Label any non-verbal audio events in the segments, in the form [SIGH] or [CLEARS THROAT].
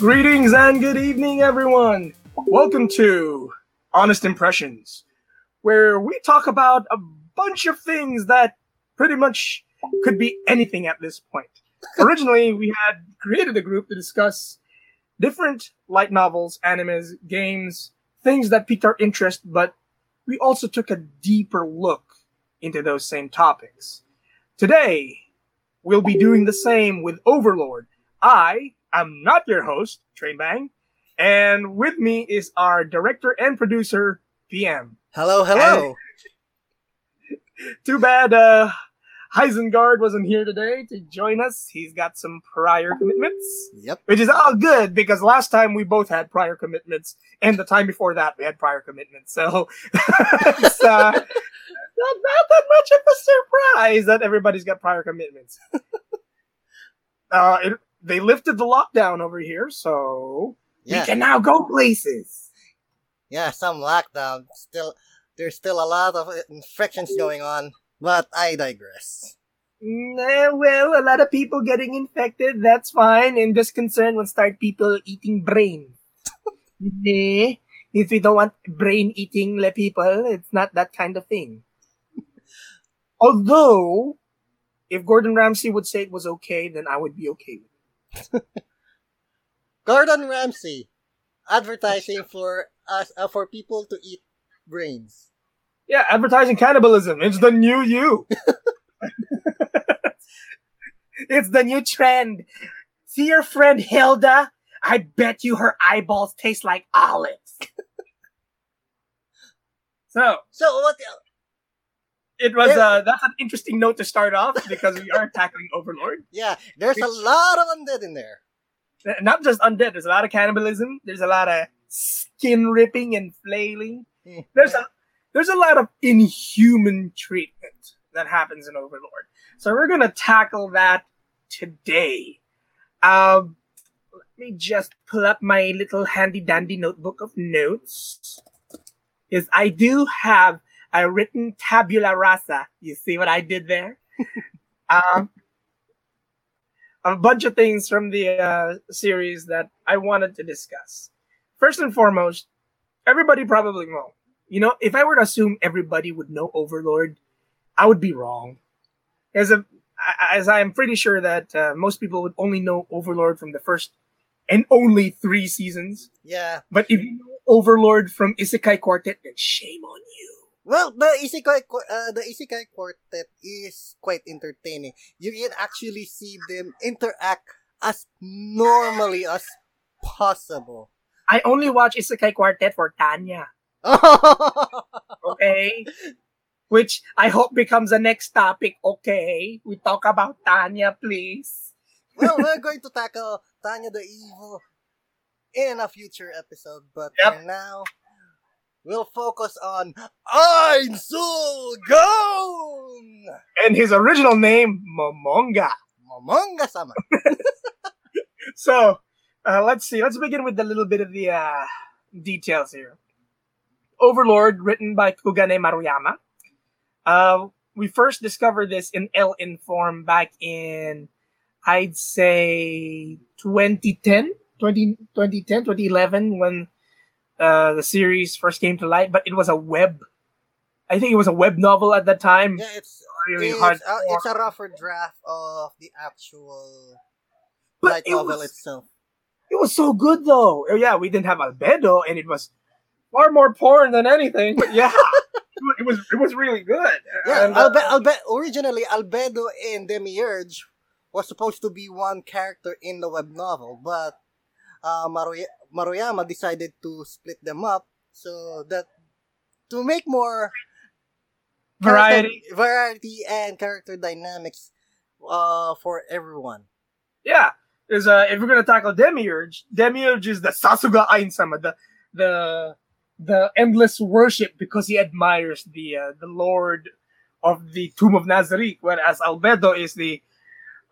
Greetings and good evening, everyone. Welcome to Honest Impressions, where we talk about a bunch of things that pretty much could be anything at this point. Originally, we had created a group to discuss different light novels, animes, games, things that piqued our interest, but we also took a deeper look into those same topics. Today, we'll be doing the same with Overlord. I am not your host, Train Bang, and with me is our director and producer, PM. Hello, hello. [LAUGHS] Too bad uh Heisengard wasn't here today to join us. He's got some prior commitments. Yep. Which is all good because last time we both had prior commitments, and the time before that we had prior commitments. So [LAUGHS] it's uh, not, not that much of a surprise that everybody's got prior commitments. [LAUGHS] uh, it, they lifted the lockdown over here, so Yeah. we can now go places. Yeah, some lockdown. Still, there's still a lot of uh, infections going on, but I digress. Nah, well, a lot of people getting infected, that's fine. And just concerned will start people eating brain. [LAUGHS] nah, if we don't want brain eating le people, it's not that kind of thing. [LAUGHS] Although, if Gordon Ramsay would say it was okay, then I would be okay with it. [LAUGHS] Gordon Ramsay, advertising for us uh, for people to eat brains. Yeah, advertising cannibalism. It's the new you. [LAUGHS] it's the new trend. See your friend Hilda? I bet you her eyeballs taste like olives. [LAUGHS] so So what? It was uh that's an interesting note to start off because we are tackling Overlord. [LAUGHS] Yeah, there's a lot of undead in there. Not just undead, there's a lot of cannibalism, there's a lot of skin ripping and flailing. Hmm. there's a there's a lot of inhuman treatment that happens in Overlord. So we're gonna tackle that today. Um, let me just pull up my little handy dandy notebook of notes. Because I do have a written tabula rasa. You see what I did there? [LAUGHS] um, a bunch of things from the uh, series that I wanted to discuss. First and foremost, everybody probably know. You know, if I were to assume everybody would know Overlord, I would be wrong. As a, as I am pretty sure that uh, most people would only know Overlord from the first and only three seasons. Yeah. But if you know Overlord from Isekai Quartet, then shame on you. Well, the isekai uh, the isekai quartet is quite entertaining. You can actually see them interact as normally as possible. I only watch Isekai Quartet for Tanya. [LAUGHS] Okay? Which I hope becomes the next topic. Okay? We talk about Tanya, please. well, we're going to tackle Tanya the Evil in a future episode, but Yep. for now, we'll focus on Gon! And his original name, Momonga. Momonga sama. [LAUGHS] So, uh, let's see. Let's begin with a little bit of the uh, details here. Overlord, written by Kugane Maruyama. Uh, we first discovered this in L in form back in, I'd say, 2010, 20, 2010, 2011, when uh, the series first came to light. But it was a web. I think it was a web novel at that time. Yeah, it's really it's, hard. uh, it's a rougher draft of the actual But light it novel was- itself. It was so good though. Oh, yeah, we didn't have albedo, and it was far more porn than anything. But yeah, [LAUGHS] it was it was really good. Yeah, And, uh, Albe- Albe- originally Albedo and Demiurge was supposed to be one character in the web novel, but uh, Maruy- Maruyama decided to split them up so that to make more variety. character- variety and character dynamics uh, for everyone. Yeah, is uh, if we're gonna tackle Demiurge, Demiurge is the Sasuga Ainz-sama, the the the endless worship because he admires the uh, the Lord of the Tomb of Nazarick, whereas Albedo is the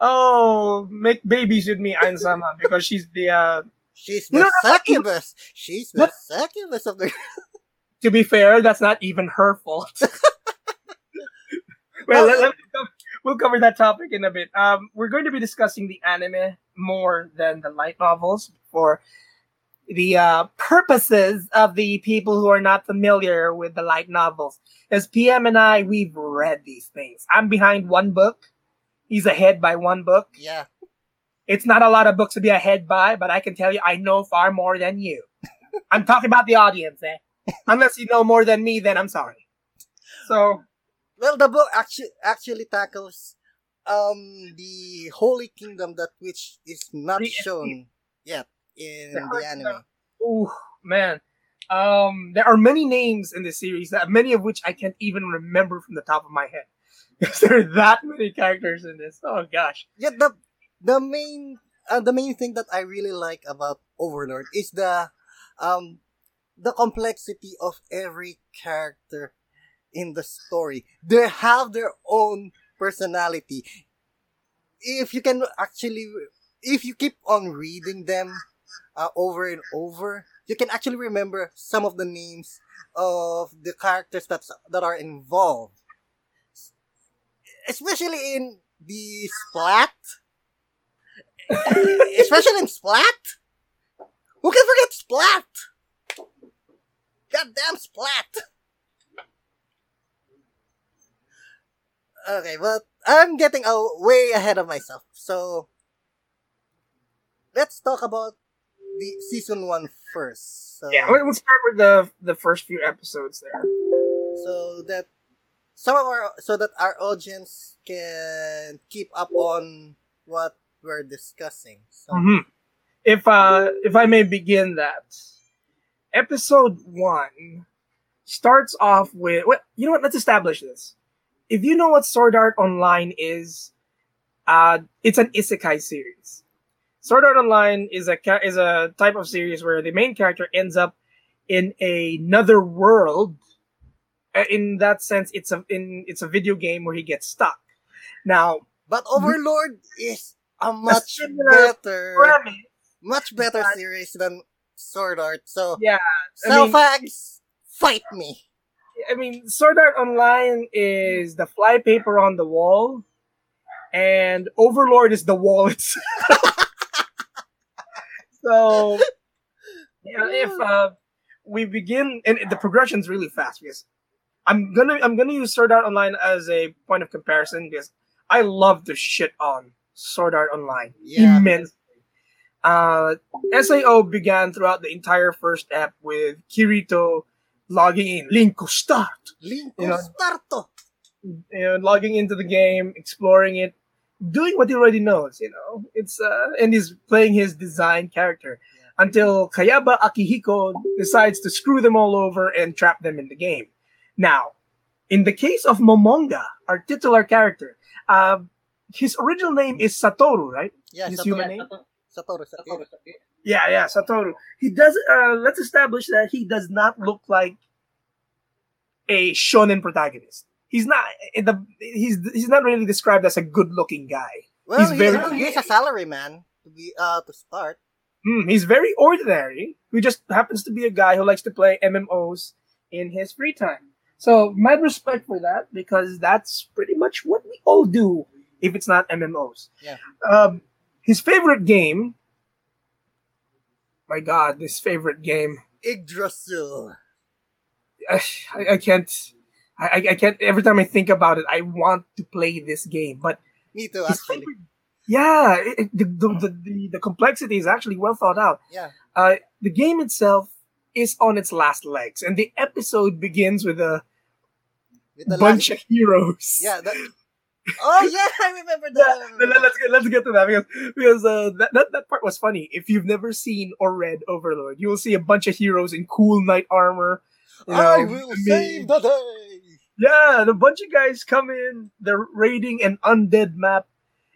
oh make babies with me Ainz-sama because she's the uh, She's the that's- succubus. She's the succubus of the. [LAUGHS] to be fair, that's not even her fault. [LAUGHS] well, let, let- we'll cover that topic in a bit. Um, we're going to be discussing the anime more than the light novels for the uh, purposes of the people who are not familiar with the light novels. As PM and I, we've read these things. I'm behind one book. He's ahead by one book. Yeah. It's not a lot of books to be ahead by, but I can tell you I know far more than you. I'm talking about the audience, eh? Unless you know more than me, then I'm sorry. So, Well, the book actually actually tackles um the Holy Kingdom that which is not The- shown yet in The the anime. Oh man. Um, there are many names in this series that many of which I can't even remember from the top of my head. [LAUGHS] Because there are that many characters in this. Oh gosh. Yeah, the the main uh, the main thing that I really like about Overlord is the um the complexity of every character in the story. They have their own personality. If you can actually if you keep on reading them uh, over and over, you can actually remember some of the names of the characters that's that are involved. Especially in the Splat. [LAUGHS] Especially in Splat. Who can forget Splat? Goddamn Splat. Okay, well, I'm getting uh, way ahead of myself. So let's talk about the season one first. So, Yeah, we'll start with the the first few episodes there. so that some of our so that our audience can keep up on what we're discussing. So Mhm. If uh if I may begin that, episode one starts off with what you know what? Let's establish this. If you know what Sword Art Online is, uh, it's an isekai series. Sword Art Online is a is a type of series where the main character ends up in another world. Uh, In that sense, it's a in it's a video game where he gets stuck. Now, But Overlord is a much similar better, premise much better series than Sword Art. So, Yeah, I so fags, fight me. I mean, Sword Art Online is the flypaper on the wall, and Overlord is the wall [LAUGHS] itself. so, yeah, if uh, we begin, and the progression's really fast because I'm gonna I'm gonna use Sword Art Online as a point of comparison because I love to shit on Sword Art Online Yeah. immensely. Uh, SAO began throughout the entire first app with Kirito logging in, Linko start, Linko You know- Starto. you know, logging into the game, exploring it, doing what he already knows. You know, it's uh, and he's playing his design character until Kayaba Akihiko decides to screw them all over and trap them in the game. Now, in the case of Momonga, our titular character, uh, his original name is Satoru, right? Yeah, His Satoru. human name? Satoru. Satoru. Yeah, yeah, Satoru. He does. Uh, let's establish that he does not look like a shonen protagonist. He's not. In the he's he's not really described as a good-looking guy. Well, He's he's, very- he's a salary man to be uh to start. Hmm, he's very ordinary. He just happens to be a guy who likes to play MMOs in his free time. So, mad respect for that because that's pretty much what we all do if it's not MMOs. Yeah. Um, his favorite game. My God, this favorite game. Yggdrasil. I, I can't. I, I- can't. Every time I think about it, I want to play this game. But Me too, actually. favorite- yeah, it, the, the, the, the the complexity is actually well thought out. Yeah. Uh, the game itself is on its last legs, and the episode begins with a With the bunch last- of heroes. Yeah. That, oh yeah, [LAUGHS] I remember that. let- let's get let's get to that because because uh, that, that that part was funny. If you've never seen or read Overlord, you will see a bunch of heroes in cool knight armor. you I know, will I mean- save the day. Yeah, the bunch of guys come in, they're raiding an undead map,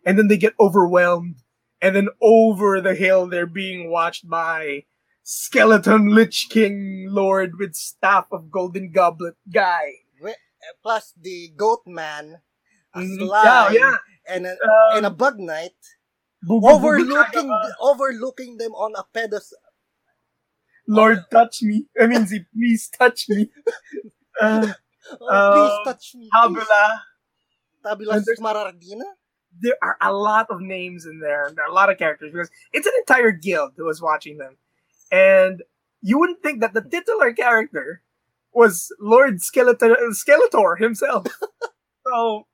and then they get overwhelmed. And then over the hill, they're being watched by Skeleton Lich King Lord with Staff of Golden Goblet guy. Plus the goat man, a Mhm. Yeah, yeah. and a, Um, and a bug knight overlooking overlooking them on a pedestal. Lord, touch me. I mean, please touch me. Uh, [LAUGHS] Oh, Uh, please touch me. Tabula and Smaragdina. there are a lot of names in there. There are a lot of characters because it's an entire guild who was watching them, and you wouldn't think that the titular character was Lord Skeletor, Skeletor himself. [LAUGHS] so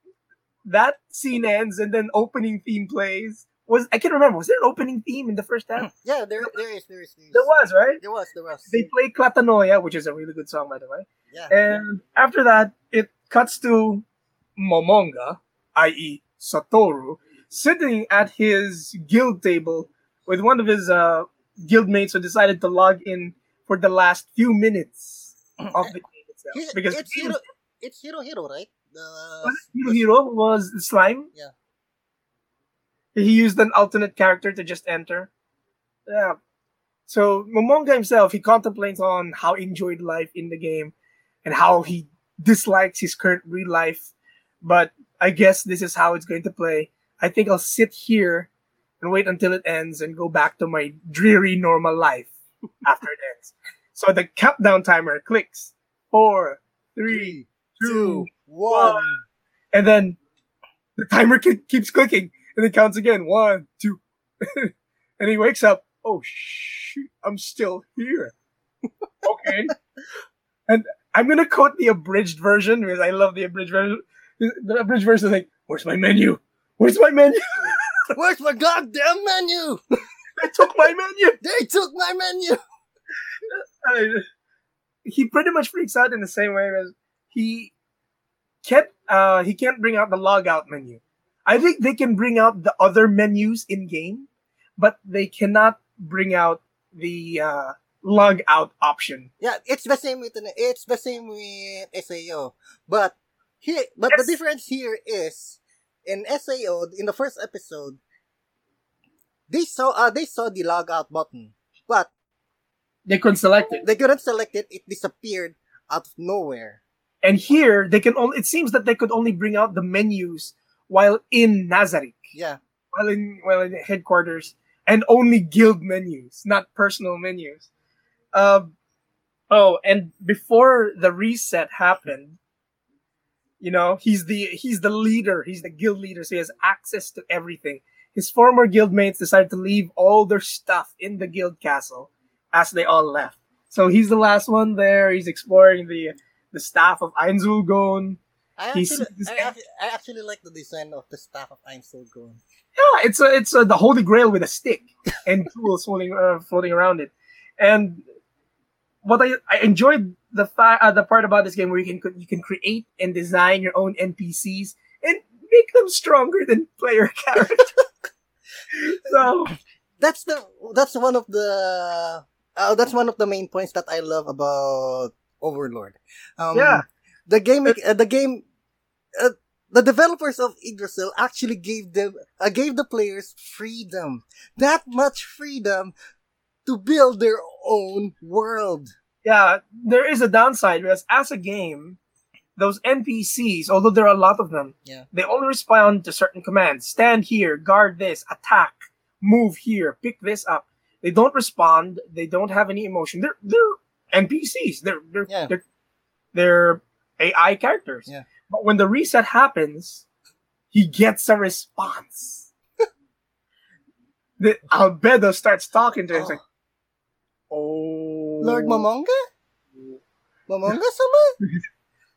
that scene ends, and then opening theme plays. Was I can't remember. Was there an opening theme in the first half? Yeah, there, there is, there is, there is. There was, right? There was, there was. They play Clattanoia, which is a really good song, by the way. yeah. And after that, it cuts to Momonga, i.e., Satoru, sitting at his guild table with one of his uh, guildmates who decided to log in for the last few minutes of the game itself. Because it's Hiro, it's Herohero, right? The Herohero was slime. Yeah. He used an alternate character to just enter. Yeah. So Momonga himself, he contemplates on how he enjoyed life in the game and how he dislikes his current real life. But I guess this is how it's going to play. I think I'll sit here and wait until it ends and go back to my dreary normal life [LAUGHS] after it ends. So the countdown timer clicks. Four, three, two, one. and then the timer ke- keeps clicking, and it counts again. One, two, [LAUGHS] and he wakes up. Oh shoot! I'm still here. [LAUGHS] okay, and I'm gonna quote the abridged version because I love the abridged version. The abridged version is like, "Where's my menu? Where's my menu? [LAUGHS] Where's my goddamn menu? they took my menu." They took my menu. I- he pretty much freaks out in the same way as he can't uh he can't bring out the logout menu. I think they can bring out the other menus in game, but they cannot bring out the uh log out option. Yeah, it's the same with it's the same with SAO, but here, but Yes. the difference here is in SAO in the first episode, they saw uh, they saw the logout button, but They couldn't select it. they couldn't select it. It disappeared out of nowhere. And here they can only it seems that they could only bring out the menus while in Nazarick, Yeah, while in while in headquarters, and only guild menus, not personal menus. Um, oh, and before the reset happened, you know, he's the he's the leader, he's the guild leader, so he has access to everything. His former guildmates decided to leave all their stuff in the guild castle as they all left. So he's the last one there. He's exploring the the staff of Ainz Ooal Gown. I actually, I, actually, I actually like the design of the staff of Ainz Ooal Gown. Yeah, it's a, it's a, the Holy Grail with a stick and [LAUGHS] tools floating uh, floating around it. And what I, I enjoyed the fa- uh, the part about this game where you can you can create and design your own NPCs and make them stronger than player [LAUGHS] characters. [LAUGHS] so That's the that's one of the uh, that's one of the main points that I love about Overlord. Um, Yeah. the game uh, the game uh, the developers of Yggdrasil actually gave them uh, gave the players freedom that much freedom to build their own world. yeah, there is a downside because as a game, those NPCs, although there are a lot of them, Yeah. they only respond to certain commands. Stand here, guard this, attack, move here, pick this up. They don't respond. They don't have any emotion. They're they're NPCs. They're they're Yeah. they're, they're AI characters. Yeah. But when the reset happens, he gets a response. [LAUGHS] the Albedo starts talking to him. It's like, [GASPS] oh, Lord Momonga? Momonga sama?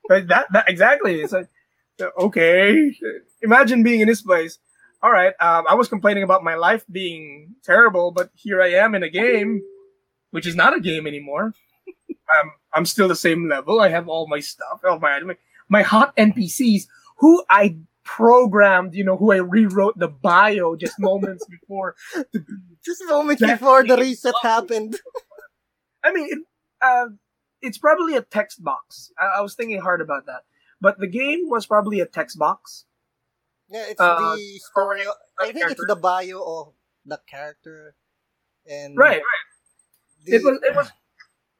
But [LAUGHS] that, that exactly. It's like, okay. Imagine being in this place. All right. Um, I was complaining about my life being terrible, but here I am in a game, which is not a game anymore. Um, I'm still the same level. I have all my stuff, all my my hot NPCs who I programmed. You know, who I rewrote the bio just moments before. to be [LAUGHS] Just moments before the reset happened. [LAUGHS] I mean, it, uh, it's probably a text box. I, I was thinking hard about that, but the game was probably a text box. Yeah, it's Uh, the story. I think it's the bio of the character, and Right, the- It was. It was.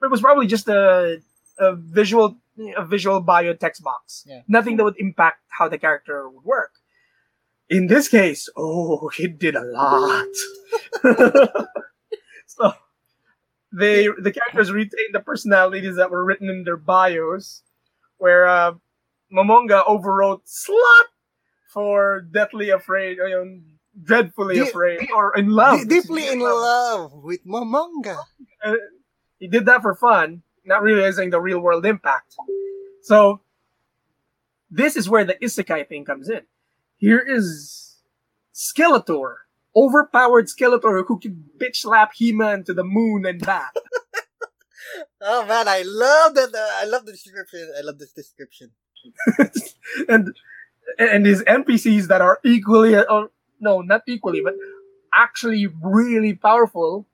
It was probably just a a visual a visual bio text box. Yeah. Nothing that would impact how the character would work. In this case, oh, it did a lot. [LAUGHS] so they the characters retain the personalities that were written in their bios, where uh, Momonga overwrote slut for deathly afraid, ayun, dreadfully Di- afraid, or in love. D- deeply in [LAUGHS] love with Momonga. Uh, he did that for fun, not realizing the real world impact. So, this is where the isekai thing comes in. Here is Skeletor, overpowered Skeletor who can bitch slap He-Man to the moon and back. [LAUGHS] Oh man, I love that. Uh, I love the description. I love this description. [LAUGHS] and and his NPCs that are equally, or no, not equally, but actually really powerful,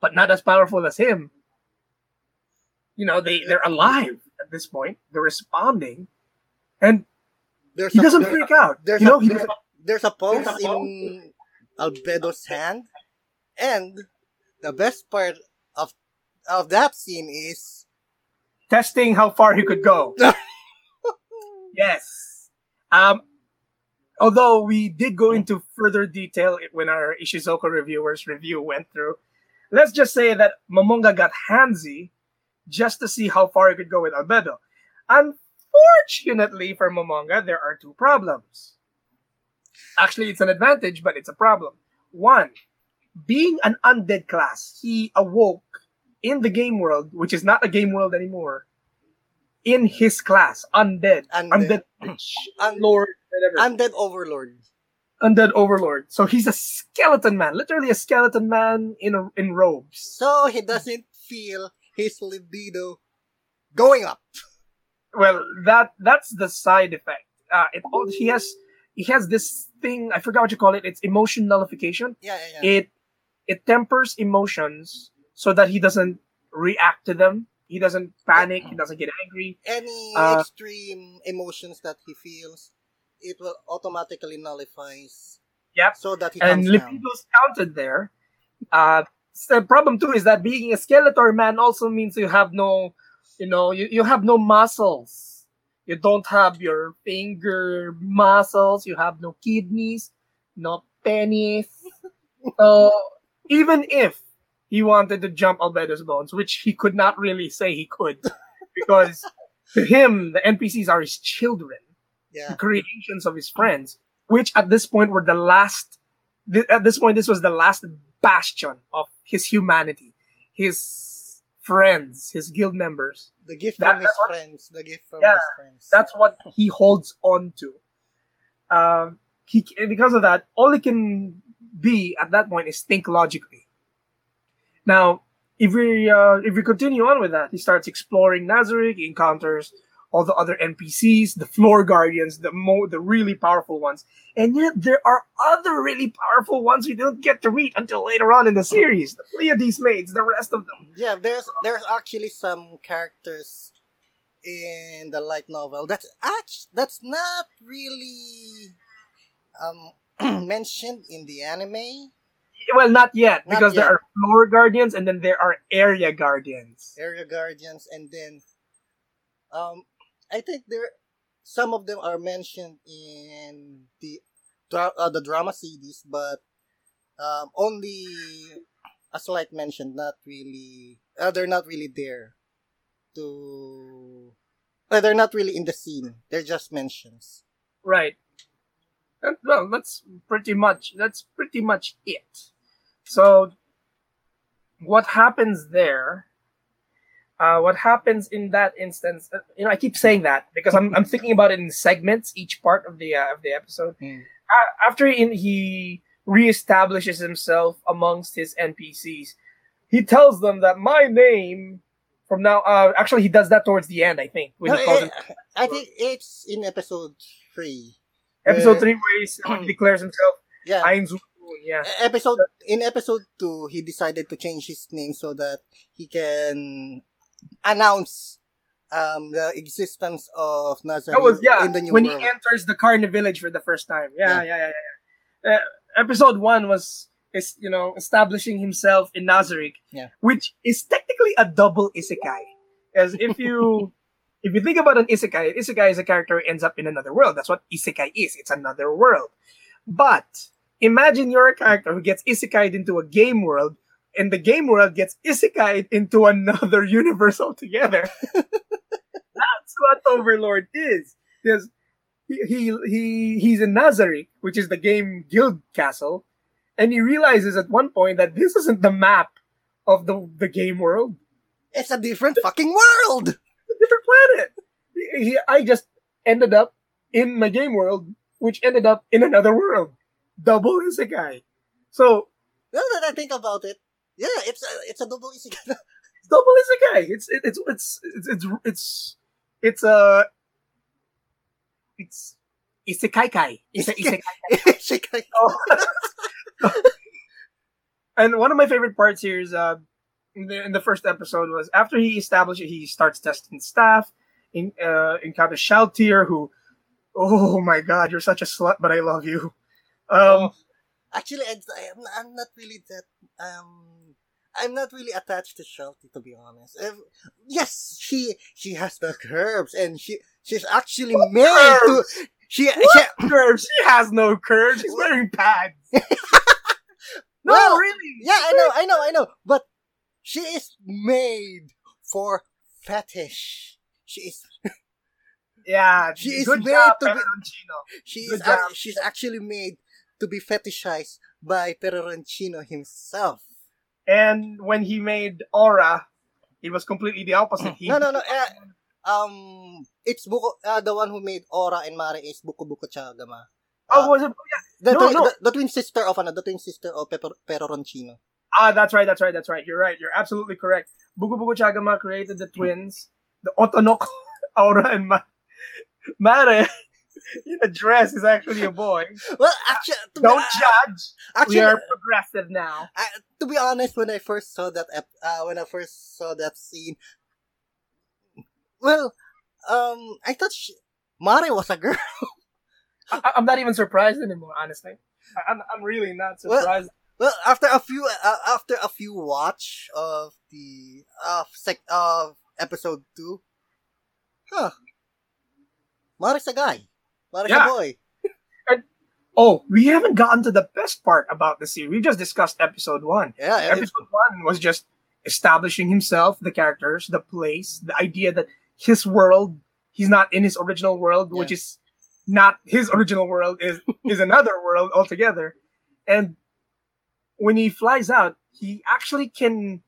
but not as powerful as him. You know, they they're alive at this point. They're responding, and There's he a, doesn't there's, freak out. there's You a- know, he there's doesn't. there's a pulse There's a in Albedo's hand, and the best part of of that scene is testing how far he could go. [LAUGHS] yes. Um, although we did go into further detail when our Ishizoka reviewers review went through, let's just say that Momonga got handsy just to see how far he could go with Albedo. Unfortunately for Momonga, there are two problems. Actually, it's an advantage, but it's a problem. One, being an undead class, he awoke in the game world, which is not a game world anymore, in his class, undead, Undead. undead, [CLEARS THROAT] Un- lord, whatever, undead overlord. undead overlord. So he's a skeleton man, literally a skeleton man in a, in robes. So he doesn't feel his libido going up. Well, that that's the side effect. Uh, it he has he has this thing. I forgot what you call it. It's emotion nullification. Yeah, yeah, yeah. It it tempers emotions so that he doesn't react to them. He doesn't panic. He doesn't get angry. Any uh, extreme emotions that he feels, it will automatically nullifies. Yep. So that he and down. libido's counted there. Uh, the uh, problem too is that being a Skeletor man also means you have no, you know, you, you have no muscles. You don't have your finger muscles. You have no kidneys, no penis. [LAUGHS] so even if he wanted to jump Albedo's bones, which he could not really say he could, [LAUGHS] because to him the NPCs are his children Yeah. the creations of his friends, which at this point were the last. th- At this point, this was the last bastion of his humanity, his friends, his guild members. The gift That- from his what- friends. The gift from Yeah, his friends. That's what he holds on to. Um, he because of that, all he can be at that point is think logically. Now, if we uh, if we continue on with that, he starts exploring Nazarick, he encounters all the other NPCs, the floor guardians, the mo- the really powerful ones, and yet there are other really powerful ones we don't get to meet until later on in the series. The Pleiades maids, the rest of them. Yeah, there's there's actually some characters in the light novel that's act that's not really um [CLEARS THROAT] mentioned in the anime. Well, not yet, Not because there are floor guardians and then there are area guardians. Area guardians and then um I think there some of them are mentioned in the uh, the drama CDs but um only a slight mention not really uh, they're not really there to uh, they're not really in the scene they're just mentions Right. And, well, that's pretty much that's pretty much it. So, what happens there? Uh, what happens in that instance? uh, You know, I keep saying that because I'm I'm thinking about it in segments, each part of the uh, of the episode. Mm. Uh, after in, he reestablishes himself amongst his NPCs, he tells them that my name from now. Uh, actually, he does that towards the end, I think, when No, he calls eh, him I think it's in episode 3 episode three, where he s- declares himself yeah yeah. Episode in episode 2 he decided to change his name so that he can announce um the existence of Nazarick That was yeah in the new when world. he enters the Carne village for the first time. Yeah, Yeah. yeah, yeah, yeah. Uh, episode one was is you know establishing himself in Nazarick, Yeah. which is technically a double isekai. As if you [LAUGHS] if you think about an isekai, isekai is a character who ends up in another world. That's what isekai is. It's another world. But imagine you're a character who gets isekai'd into a game world, and the game world gets isekai'd into another [LAUGHS] universe altogether. [LAUGHS] That's what Overlord is. Because he he, he he's in Nazarick, which is the game guild castle, and he realizes at one point that this isn't the map of the the game world. It's a different fucking world. It's a different planet. He- I just ended up in my game world, which ended up in another world. Double isekai. So Now that I think about it, yeah, it's a, it's a double it's double [LAUGHS] isekai. It's it, it's it's it's it's it's it's a it's isekai kai. It's a [LAUGHS] isekai. Oh. [LAUGHS] and one of my favorite parts here is uh, in the, in the first episode was after he establishes he starts testing staff in uh, encounters Shalltear who oh my god you're such a slut but I love you um Actually, I, I'm, I'm not really that. Um, I'm not really attached to Shelty, to be honest. Uh, yes, she she has the curves, and she she's actually made to. curves? She, she what curves she has no curves she's wearing pads [LAUGHS] no Well, really yeah, I know, I know, I know, but she is made for fetish. She is yeah She is good made job, to be- she Good is job. she's actually made to be fetishized by Peroroncino himself. And when he made Aura it was completely the opposite he No, no, no. Uh, um, it's Buko, uh, the one who made Aura and Mare is Bukubukuchagama. oh Uh, was it the, no, twin, no. The, the twin sister of ano, the twin sister of Pepper, Peroroncino. Ah, that's right, that's right, that's right. You're right. You're absolutely correct. Bukubukuchagama created the twins, the Otonok, [LAUGHS] Aura, and Ma- Mare [LAUGHS] a dress is actually a boy. Well, actually, to Don't uh, judge. actually, we are progressive now. uh, to be honest, when I first saw that, ep- uh, when I first saw that scene, well, um, I thought she, Mare was a girl. [LAUGHS] I, I'm not even surprised anymore, honestly. I, I'm, I'm really not Well- surprised. Well, after a few uh, after a few watch of the of sec of episode two, huh? Mare's a guy. Yeah. boy. oh, we haven't gotten to the best part about the series. We just discussed episode one. Yeah, yeah, episode one was just establishing himself, the characters, the place, the idea that his world, he's not in his original world, which is not his original world, is [LAUGHS] is another world altogether. And when he flies out, he actually can.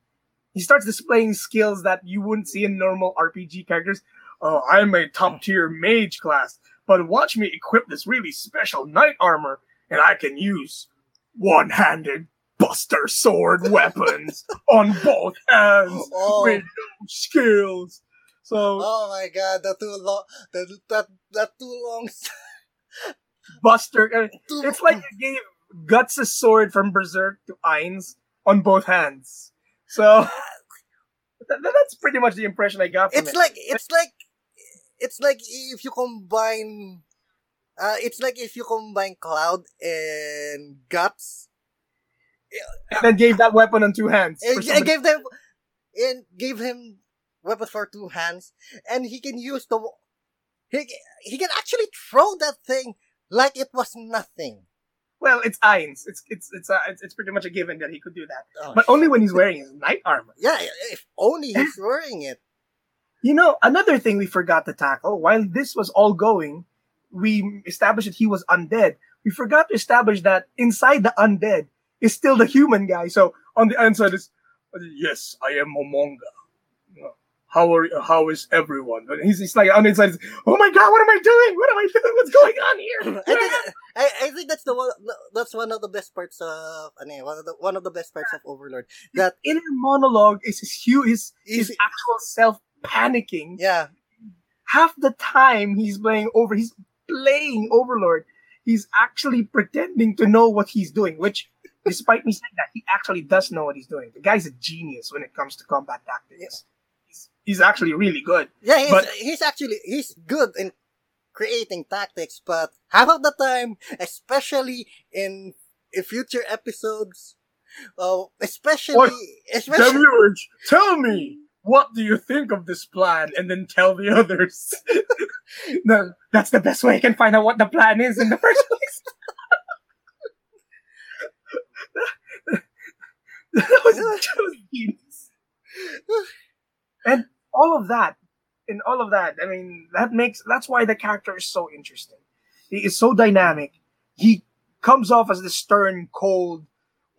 He starts displaying skills that you wouldn't see in normal RPG characters. Oh, I'm a top tier mage class, but watch me equip this really special knight armor, and I can use one handed buster sword weapons [LAUGHS] on both hands Oh, with no skills. So oh my god, the too long, the that that too long. Buster, uh, Too, it's like you gave Guts a sword from Berserk to Ainz on both hands. So [LAUGHS] that, that's pretty much the impression I got from it's it. like it's like it's like if you combine. Uh, it's like if you combine Cloud and Guts, and then gave that weapon on two hands. and, and gave them and gave him weapons for two hands, and he can use the he he can actually throw that thing like it was nothing. well, it's Ainz. It's it's it's, uh, it's it's pretty much a given that he could do that, Oh, but only when he's wearing his knight armor. yeah, if only he's [LAUGHS] wearing it. You know, another thing we forgot to tackle while this was all going, we established that he was undead. We forgot to establish that inside the undead is still the human guy. So on the inside is, yes, I am Momonga. How are how is everyone? And he's, he's like on the inside. Is, oh my god, what am I doing? What am I doing? What's going on here? [LAUGHS] I think I, I think that's the one that's one of the best parts of ano, eh, one of the one of the best parts of Overlord. That Inner monologue is his hu- his, his actual self panicking. yeah. Half the time he's playing over he's playing overlord. He's actually pretending to know what he's doing which despite me saying that he actually does know what he's doing. The guy's a genius when it comes to combat tactics. He's, he's actually really good. Yeah he's, But- he's actually he's good in creating tactics, but half of the time, especially in, in future episodes, uh, especially What? especially Demiurge, tell me what do you think of this plan? And then tell the [LAUGHS] others. [LAUGHS] No that's the best way i can find out what the plan is in the first [LAUGHS] place. That was, that was genius And all of that in all of that i mean that makes that's why the character is so interesting. He is so dynamic. He comes off as the stern, cold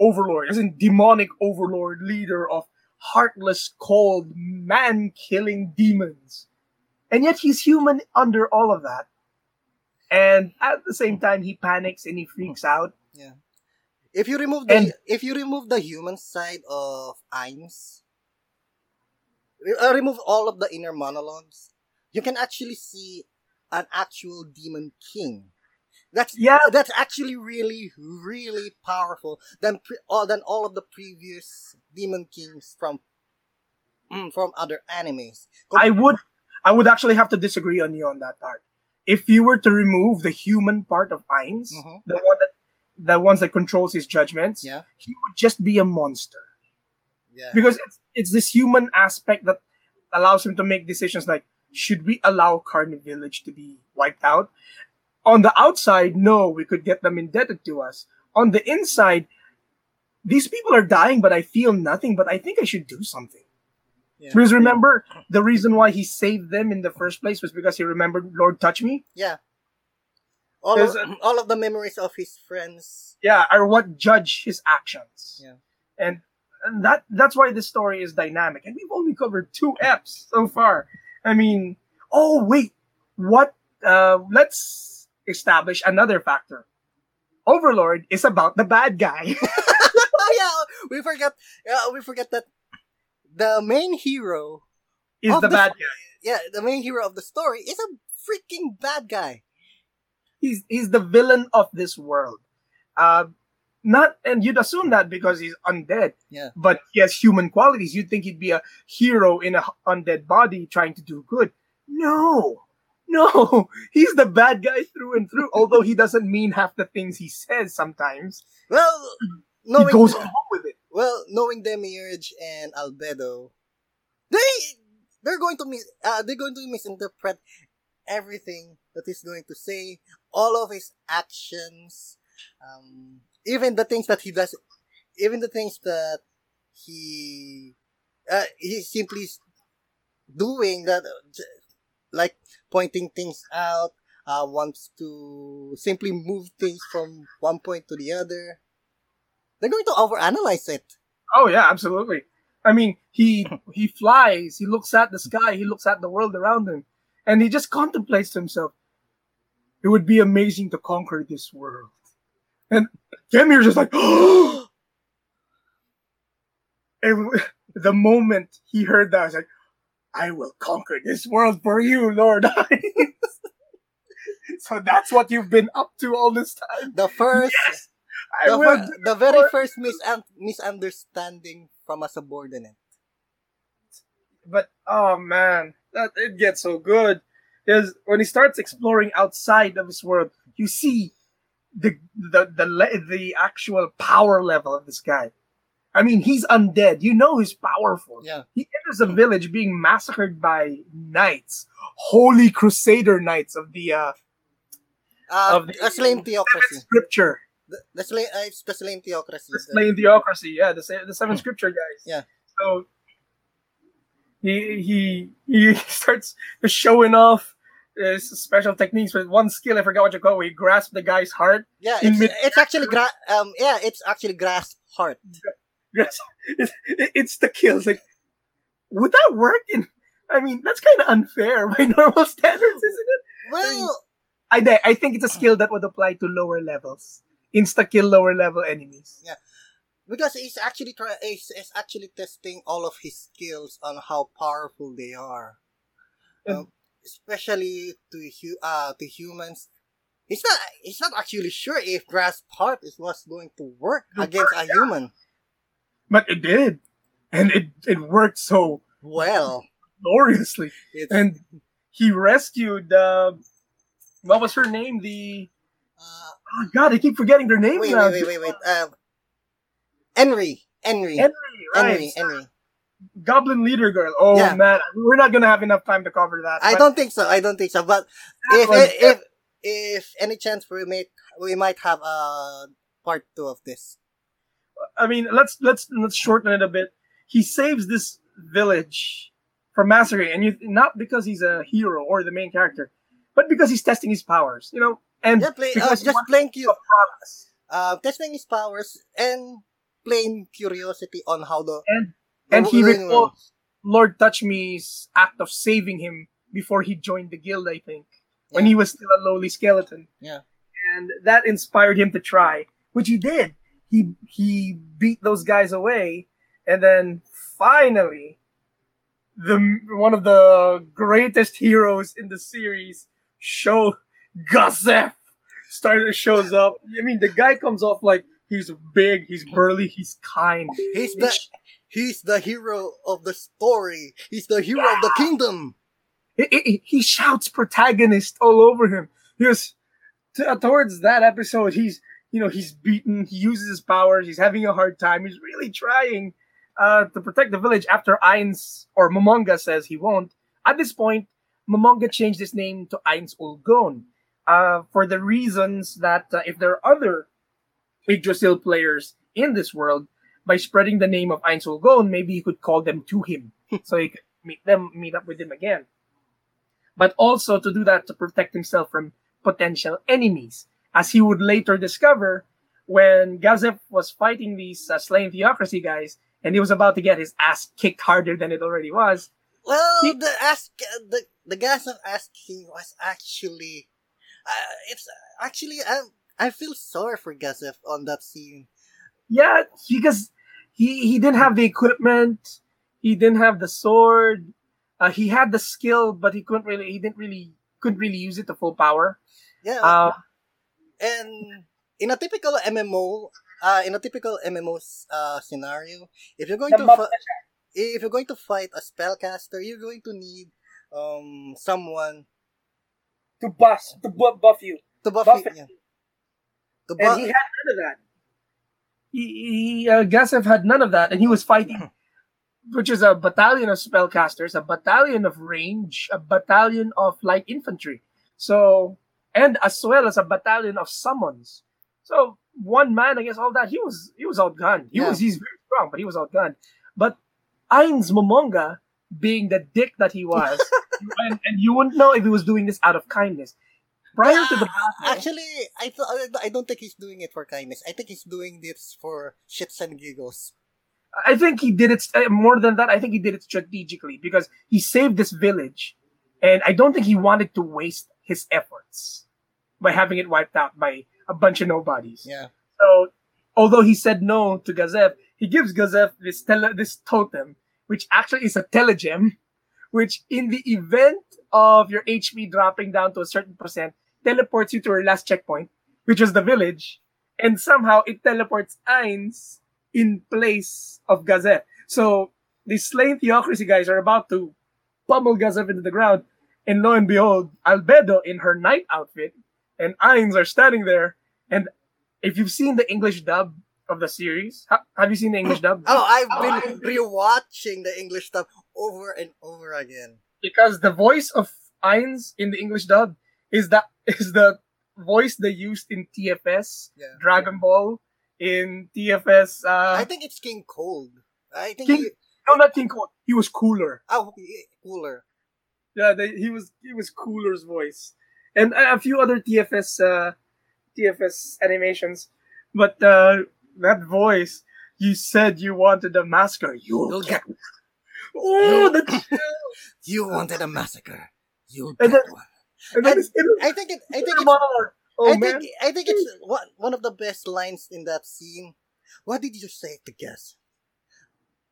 overlord, as in demonic overlord, leader of heartless, cold, man-killing demons. And yet he's human under all of that. And at the same time, he panics and he freaks out. Yeah. If you remove the And- if you remove the human side of re- uh, remove all of the inner monologues, you can actually see an actual demon king. That's Yeah. that's actually really really powerful than pre- all than all of the previous demon kings from mm, from other animes. I would, I would actually have to disagree on you on that part. If you were to remove the human part of Ainz, Mhm. the one that, the ones that controls his judgments, Yeah. he would just be a monster. Yeah. because it's, it's this human aspect that allows him to make decisions like should we allow Carne Village to be wiped out? On the outside, no, we could get them indebted to us. On the inside, these people are dying, but I feel nothing, but I think I should do something. Yeah. Because remember, the reason why he saved them in the first place was because he remembered Lord Touch Me? Yeah. All of, There's all of the memories of his friends. Yeah, are what judge his actions. Yeah. And, and that that's why this story is dynamic. And we've only covered two eps so far. I mean, oh wait, what uh let's establish another factor. Overlord is about the bad guy. [LAUGHS] oh yeah, we forgot. Uh, we forgot that the main hero. is the the- bad guy. Yeah, the main hero of the story is a freaking bad guy. He's he's the villain of this world. Uh not and you'd assume that because he's undead. Yeah. But he has human qualities. You'd think he'd be a hero in a undead body trying to do good. No. No. [LAUGHS] He's the bad guy through and through. Although he doesn't mean half the things he says sometimes. Well, he knowing goes along with it. well, knowing Demiurge and Albedo, they they're going to mis- uh, they're going to misinterpret everything that he's going to say, all of his actions, um, even the things that he does, even the things that he uh, he's simply doing that, uh, j- like pointing things out, uh, wants to simply move things from one point to the other. They're going to overanalyze it. Oh yeah, absolutely. I mean, he [LAUGHS] he flies, he looks at the sky, he looks at the world around him, and he just contemplates to himself. It would be amazing to conquer this world. And Demir's just like, [GASPS] and [LAUGHS] the moment he heard that, I was like, I will conquer this world for you, Lord. [LAUGHS] so that's what you've been up to all this time. The first, Yes, I the, will. fir- the very for- first misun- misunderstanding from a subordinate. but oh man, that it gets so good. Because when he starts exploring outside of his world, you see the the the the actual power level of this guy. I mean, he's undead. You know he's powerful. Yeah. He enters a village being massacred by knights, holy crusader knights of the uh, Uh, Of the- a Slane theocracy. scripture, The, the Slane, uh, it's the Slane theocracy. the Slane theocracy. Yeah, the the seven scripture guys. Yeah. So he he he [LAUGHS] starts showing off his special techniques with one skill. I forgot what you call. it. He grasps the guy's heart. Yeah, it's, mid- it's actually gra- um yeah, it's actually grasp heart. It's, it's the kills. Like, would that work? In, I mean, that's kind of unfair [LAUGHS] by normal standards, isn't it? Well, I thi- I think it's a skill that would apply to lower levels. Insta kill lower level enemies. Yeah, because he's actually try he's, he's actually testing all of his skills on how powerful they are. Um, especially to hu- uh to humans. He's not he's not actually sure if grasp heart is what's going to work against a human. But it did, and it it worked so Well, gloriously. it's And he rescued. Uh, what was her name? The uh, oh God, I keep forgetting their name wait, now. wait, wait, wait, wait. Uh, Enri, Enri, Enri, right? Enri, Enri. Goblin leader girl. Oh Yeah. man, we're not gonna have enough time to cover that. I don't think so. I don't think so. But if was- if if any chance we may we might have a part two of this. I mean, let's let's let's shorten it a bit. He saves this village from massacre, and you not because he's a hero or the main character, but because he's testing his powers. You know, and Yeah, play, uh, just to cu- uh, testing his powers and plain curiosity on how the And and the he ring recalled works. Lord Touchme's act of saving him before he joined the guild. I think when he was still a lowly skeleton. Yeah. and that inspired him to try, which he did. He he beat those guys away, and then finally, the one of the greatest heroes in the series, show Gazef, started shows up. I mean, the guy comes off like he's big, he's burly, he's kind. He's the he's the hero of the story. He's the hero of the kingdom. He, he, he shouts protagonist all over him. He was t- towards that episode. He's you know he's beaten. He uses his powers. He's having a hard time. He's really trying uh, to protect the village. After Ainz or Momonga says he won't. At this point, Momonga changed his name to Ainz Ooal Gown uh, for the reasons that uh, if there are other Yggdrasil players in this world, by spreading the name of Ainz Ooal Gown, maybe he could call them to him, so he could meet them, meet up with him again but also to do that to protect himself from potential enemies, as he would later discover when Gazef was fighting these uh, Slane theocracy guys, and he was about to get his ass kicked harder than it already was. Well, He- the ask the the gas of asking was actually, uh, it's actually I I feel sorry for Gazef on that scene. Yeah, because he he didn't have the equipment, he didn't have the sword, uh, he had the skill, but he couldn't really he didn't really couldn't really use it to full power. Yeah, Uh, and in a typical MMO, uh, in a typical MMO uh, scenario, if you're going to if you're going to fight a spellcaster, you're going to need um someone to buff to buff, buff you. to buff, Buff. Yeah. To and he had none of that. He, he uh, Gazef had none of that, and he was fighting, [LAUGHS] which is a battalion of spellcasters, a battalion of range, a battalion of light infantry. So, and as well as a battalion of summons. So one man against all that, he was he was outgunned. He Yeah. was he's very strong, but he was outgunned. But Ainz Momonga, being the dick that he was, [LAUGHS] and, and you wouldn't know if he was doing this out of kindness. Prior to the battle, Actually, I th- I don't think he's doing it for kindness. I think he's doing this for shits and giggles. I think he did it uh, more than that. I think he did it strategically because he saved this village, and I don't think he wanted to waste his efforts by having it wiped out by a bunch of nobodies. Yeah. So, although he said no to Gazef, he gives Gazef this tele- this totem, which actually is a telegem, which in the event of your HP dropping down to a certain percent, teleports you to your last checkpoint, which was the village, and somehow it teleports Ainz in place of Gazef. So the Slane theocracy guys are about to pummel Gazef into the ground, and lo and behold, Albedo in her knight outfit and Ainz are standing there. And if you've seen the English dub of the series, ha- have you seen the English dub? [LAUGHS] Oh, I've been rewatching the English stuff over and over again. Because the voice of Ainz in the English dub is that [LAUGHS] is the voice they used in TFS, Yeah. Dragon Ball, in TFS. Uh, I think it's King Cold. I think King- he, no, not King Cold. He was cooler. oh, cooler. Yeah, they, he was he was Cooler's voice, and a few other TFS uh, TFS animations, but uh, that voice. You said you wanted a massacre. You'll, You'll get. one. Oh, the [LAUGHS] You wanted a massacre. You'll get then- one. and then And I think it. I think it's. Oh I man, think. I think it's one one of the best lines in that scene. What did you say to Gas?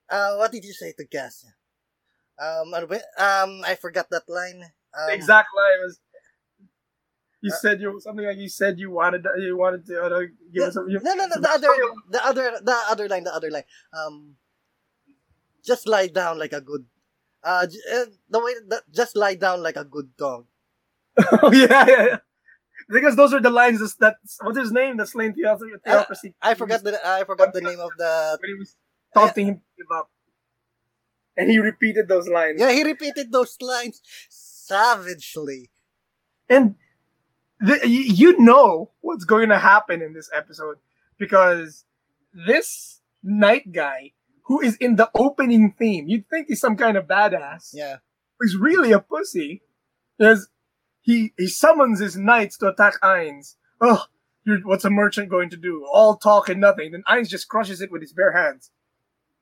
Uh, what did you say to Gas? Um, um, I forgot that line. Um, the exact line was. You Uh, said you something like you said you wanted you wanted to uh, give us a, you, no, no, no, the other, the other, the other line, the other line. Um, just lie down like a good. Uh, uh, the way that just lie down like a good dog. [LAUGHS] oh yeah, yeah, yeah. Because those are the lines that, that what's his name? The Slane theocracy. theocracy. I forgot the I forgot the name of the. when he was taunting him to give up. And he repeated those lines. Yeah, he repeated those lines savagely. And you know what's going to happen in this episode because this night guy who is in the opening theme, you'd think he's some kind of badass. Yeah, He's really a pussy. Because he he summons his knights to attack Ainz. Oh, you're, what's a merchant going to do? All talk and nothing. Then Ainz just crushes it with his bare hands.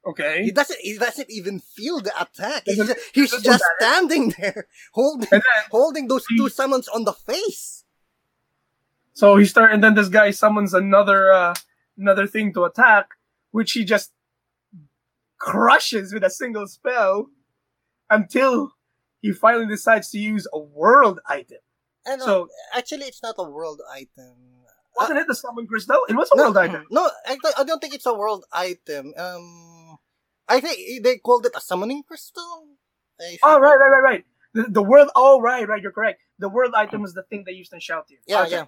Okay. He doesn't. He doesn't even feel the attack. He's just, he's just standing there, [LAUGHS] holding then holding those two summons on the face. So he start, and then this guy summons another uh, another thing to attack, which he just crushes with a single spell until he finally decides to use a world item. And uh, So actually, it's not a world item. wasn't it the summon crystal? It was a no, world item. No, I, I don't think it's a world item. Um, I think they called it a summoning crystal. Oh right, right, right, right. The, the world. Oh right, right. You're correct. The world item was the thing they used in Shout You. Yeah, Okay. yeah.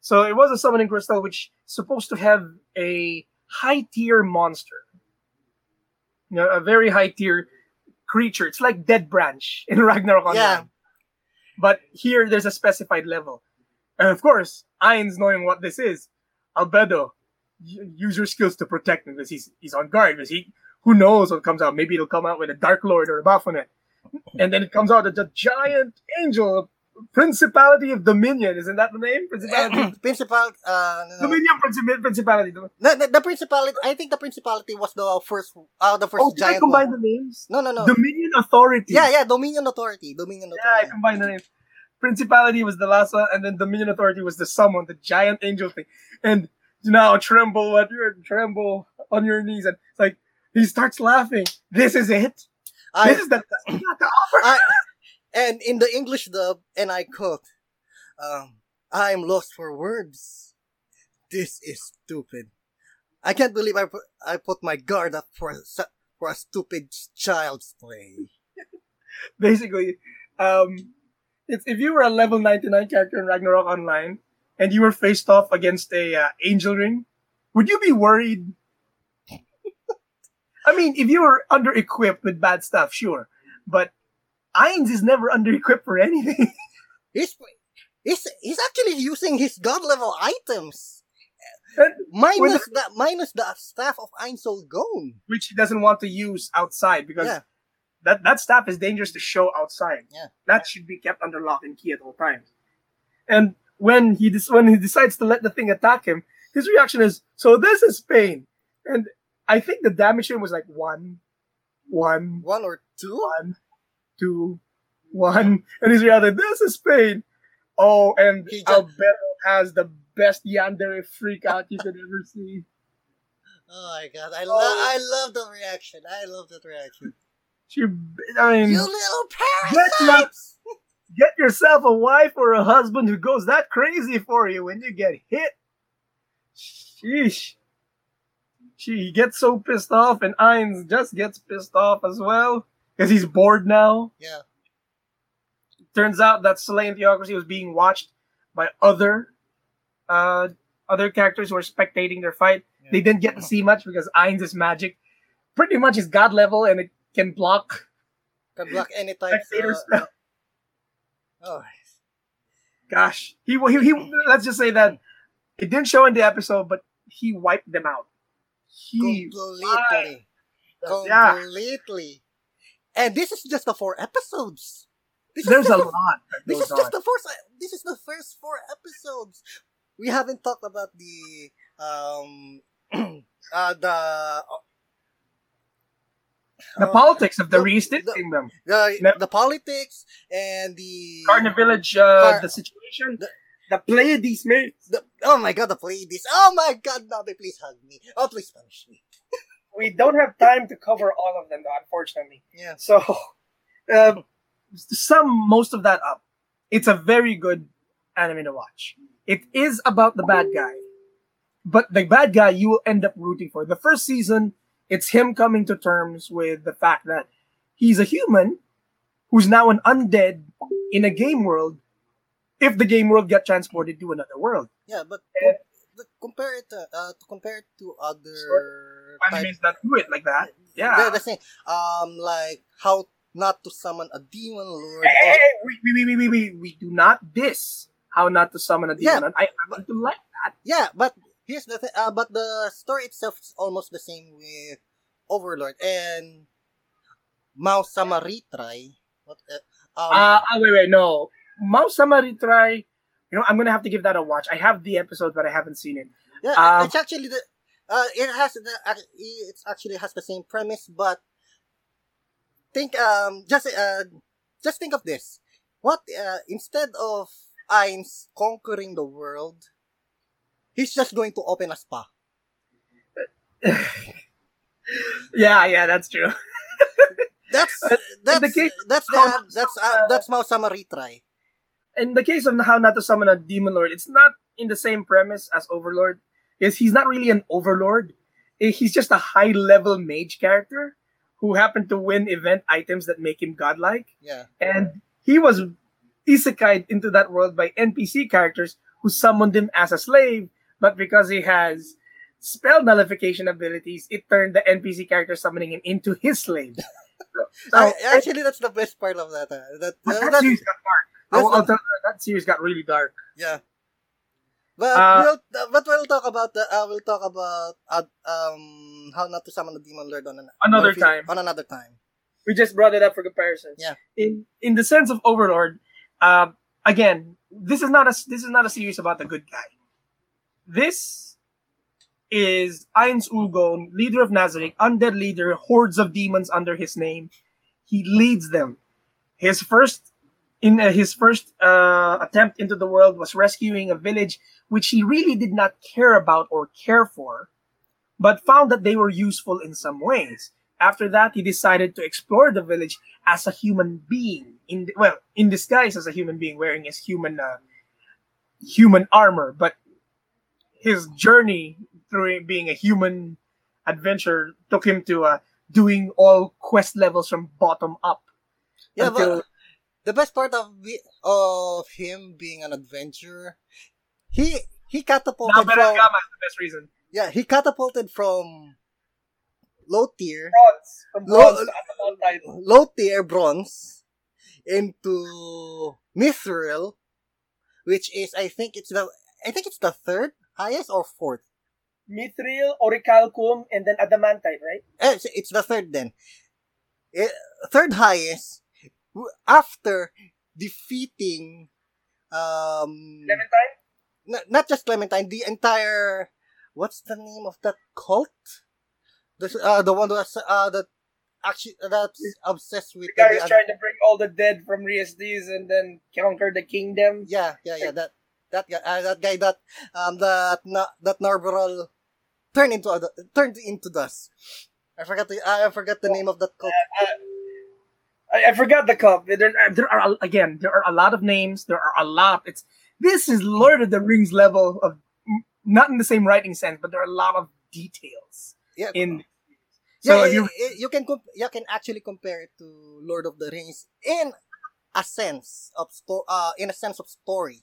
So it was a summoning crystal, which is supposed to have a high tier monster. You know, a very high tier creature. It's like Dead Branch in [LAUGHS] Ragnarok Online. Yeah. But here there's a specified level. And of course, Ainz knowing what this is, Albedo, use your skills to protect him because he's he's on guard. Because he who knows what comes out. Maybe it'll come out with a Dark Lord or a Baphomet. And then it comes out as a giant angel, Principality of Dominion. Isn't that the name? Principality. [CLEARS THROAT] Principal. Uh, no, no. Dominion Princi- Principality. The, the, the principality. I think the principality was the first. Uh, the first Oh, did I combine one. the names? No, no, no. Dominion Authority. yeah, yeah. Dominion Authority. Dominion Authority. Yeah, I combined the names. Principality was the last one, and then Dominion Authority was the summon, the giant angel thing. And now tremble at your tremble on your knees, and it's like he starts laughing. This is it. I, this is the, the, the offer. I, and in the English dub, and I quote, um, I'm lost for words. This is stupid. I can't believe I put, I put my guard up for a, for a stupid child's play. [LAUGHS] Basically, um, if you were a level 99 character in Ragnarok Online and you were faced off against a uh, Angeling, would you be worried? [LAUGHS] I mean, if you were under equipped with bad stuff, sure, but Ainz is never under equipped for anything. [LAUGHS] He's, he's, he's actually using his god level items. And- Minus the, minus the staff of Ainz Ooal Gown. which he doesn't want to use outside because Yeah. that, that staff is dangerous to show outside. Yeah. That should be kept under lock and key at all times. And when he des- when he decides to let the thing attack him, his reaction is, "So this is pain." And I think the damage to him was like one, one, One or two? one, two, one, [LAUGHS] and he's reacting, "This is pain." Oh, and just- Albedo has the best yandere freak out you could ever see. [LAUGHS] Oh my god, I, Oh. love I love the reaction. I love that reaction. [LAUGHS] She, I mean, You little Get parasites! get yourself a wife or a husband who goes that crazy for you when you get hit. Sheesh. She gets so pissed off, and Ainz just gets pissed off as well because he's bored now. Yeah. Turns out that Slane Theocracy was being watched by other uh, other characters who were spectating their fight. Yeah. They didn't get to see much because Ainz is magic. Pretty much is god level and it can block Can block [LAUGHS] any type. spectator Uh, spell. oh, Gosh, he, he he. Let's just say that it didn't show in the episode, but he wiped them out. He completely. yeah. And this is just the four episodes. This There's a lot. the, That This is just the first. This is the first four episodes. We haven't talked about the um [CLEARS THROAT] uh the the uh, politics of the the- reinstating them. the No. the politics and the Garden Village, uh, Car- the situation, the- the Pleiades mates. The, oh my god, the Pleiades. Oh my god, Nabe, please hug me. Oh, please punish me. [LAUGHS] We don't have time to cover all of them, though, unfortunately. Yeah. So, um, to sum most of that up, it's a very good anime to watch. It is about the bad guy, but the bad guy you will end up rooting for. The first season, it's him coming to terms with the fact that he's a human who's now an undead in a game world. If the game world get transported to another world, Yeah, but compare it to, uh, to compare it to other type, animes that do it like that, yeah. they're the same. Um, like how not to summon a demon lord. Hey, or- we, we, we, we, we, we do not diss how not to summon a demon? Yeah. I, I want to like that. Yeah, but here's the thing. Uh, but the story itself is almost the same with Overlord and Maou-sama Retry. What? Uh, um, Uh, oh, wait, wait, no. Summary try. You know, I'm gonna have to give that a watch. I have the episode, but I haven't seen it. Yeah, Um, it's actually the. Uh, it has the. It actually has the same premise, but think um just uh just think of this. What uh instead of Ainz conquering the world, he's just going to open a spa. [LAUGHS] yeah, yeah, that's true. [LAUGHS] That's Uh, that's the that's how- that's uh, that's Maou-sama Retry. In the case of how not to summon a demon lord, it's not in the same premise as Overlord. Is he's not really an overlord. Eh, He's just a high level mage character who happened to win event items that make him godlike. Yeah. and he was isekai into that world by NPC characters who summoned him as a slave, but because he has spell nullification abilities, it turned the NPC character summoning him into his slave. [LAUGHS] So, actually, that's the best part of that. Uh, that, uh, that that's- got dark. that's I'll, I'll the- tell you, that series got really dark. Yeah. But Uh, we'll but we'll talk about the uh, we'll talk about uh, um how not to summon the demon lord on an, Another on time. on another time. We just brought it up for comparison. Yeah. In in the sense of Overlord, uh, again, this is not a this is not a series about the good guy. This is Ainz Ooal Gown, leader of Nazarick, undead leader, hordes of demons under his name. He leads them. His first in uh, his first uh, attempt into the world was rescuing a village which he really did not care about or care for, but found that they were useful in some ways. After that, he decided to explore the village as a human being, in well, in disguise as a human being, wearing his human uh, human armor. But his journey through being a human adventure took him to uh, doing all quest levels from bottom up. Yeah, until- but the best part of of him being an adventurer, he he catapulted Now, Better from the best reason. yeah he catapulted from low tier Bronze, from bronze title. low tier bronze into mithril, which is I think it's the I think it's the third highest or fourth. Mithril, Orichalcum, and then Adamantite, right? Eh, It's, it's the third then. Eh, third highest after defeating um Clementine? n- not just Clementine, the entire what's the name of that cult? The uh, the one that's uh that actually that's obsessed with The guy who's trying to bring all the dead from Re-Estize and then conquer the kingdom. Yeah, yeah, yeah. That that guy, uh, that guy that um that na, that Narberal turned into other, turned into dust. I forgot the I forgot the name of that cult. I, I forgot the cup. There, there are again, there are a lot of names. There are a lot. It's this is Lord of the Rings level of not in the same writing sense, but there are a lot of details Yeah, in. So yeah, you you, can comp- you can actually compare it to Lord of the Rings in a sense of sto- uh in a sense of story,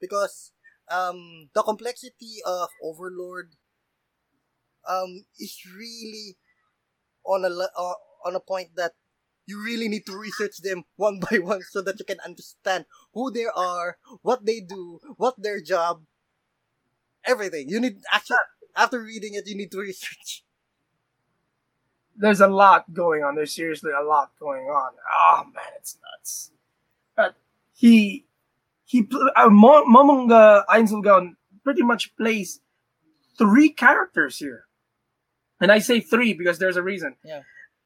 because um the complexity of Overlord um is really on a uh, on a point that you really need to research them one by one so that you can understand who they are, what they do, what their job, everything. You need actually after reading it, you need to research. there's a lot going on. There's seriously a lot going on. Oh man, it's nuts. But he he uh, Mo- Momonga Ainz Ooal Gown pretty much plays three characters here, and I say three because there's a reason. Yeah.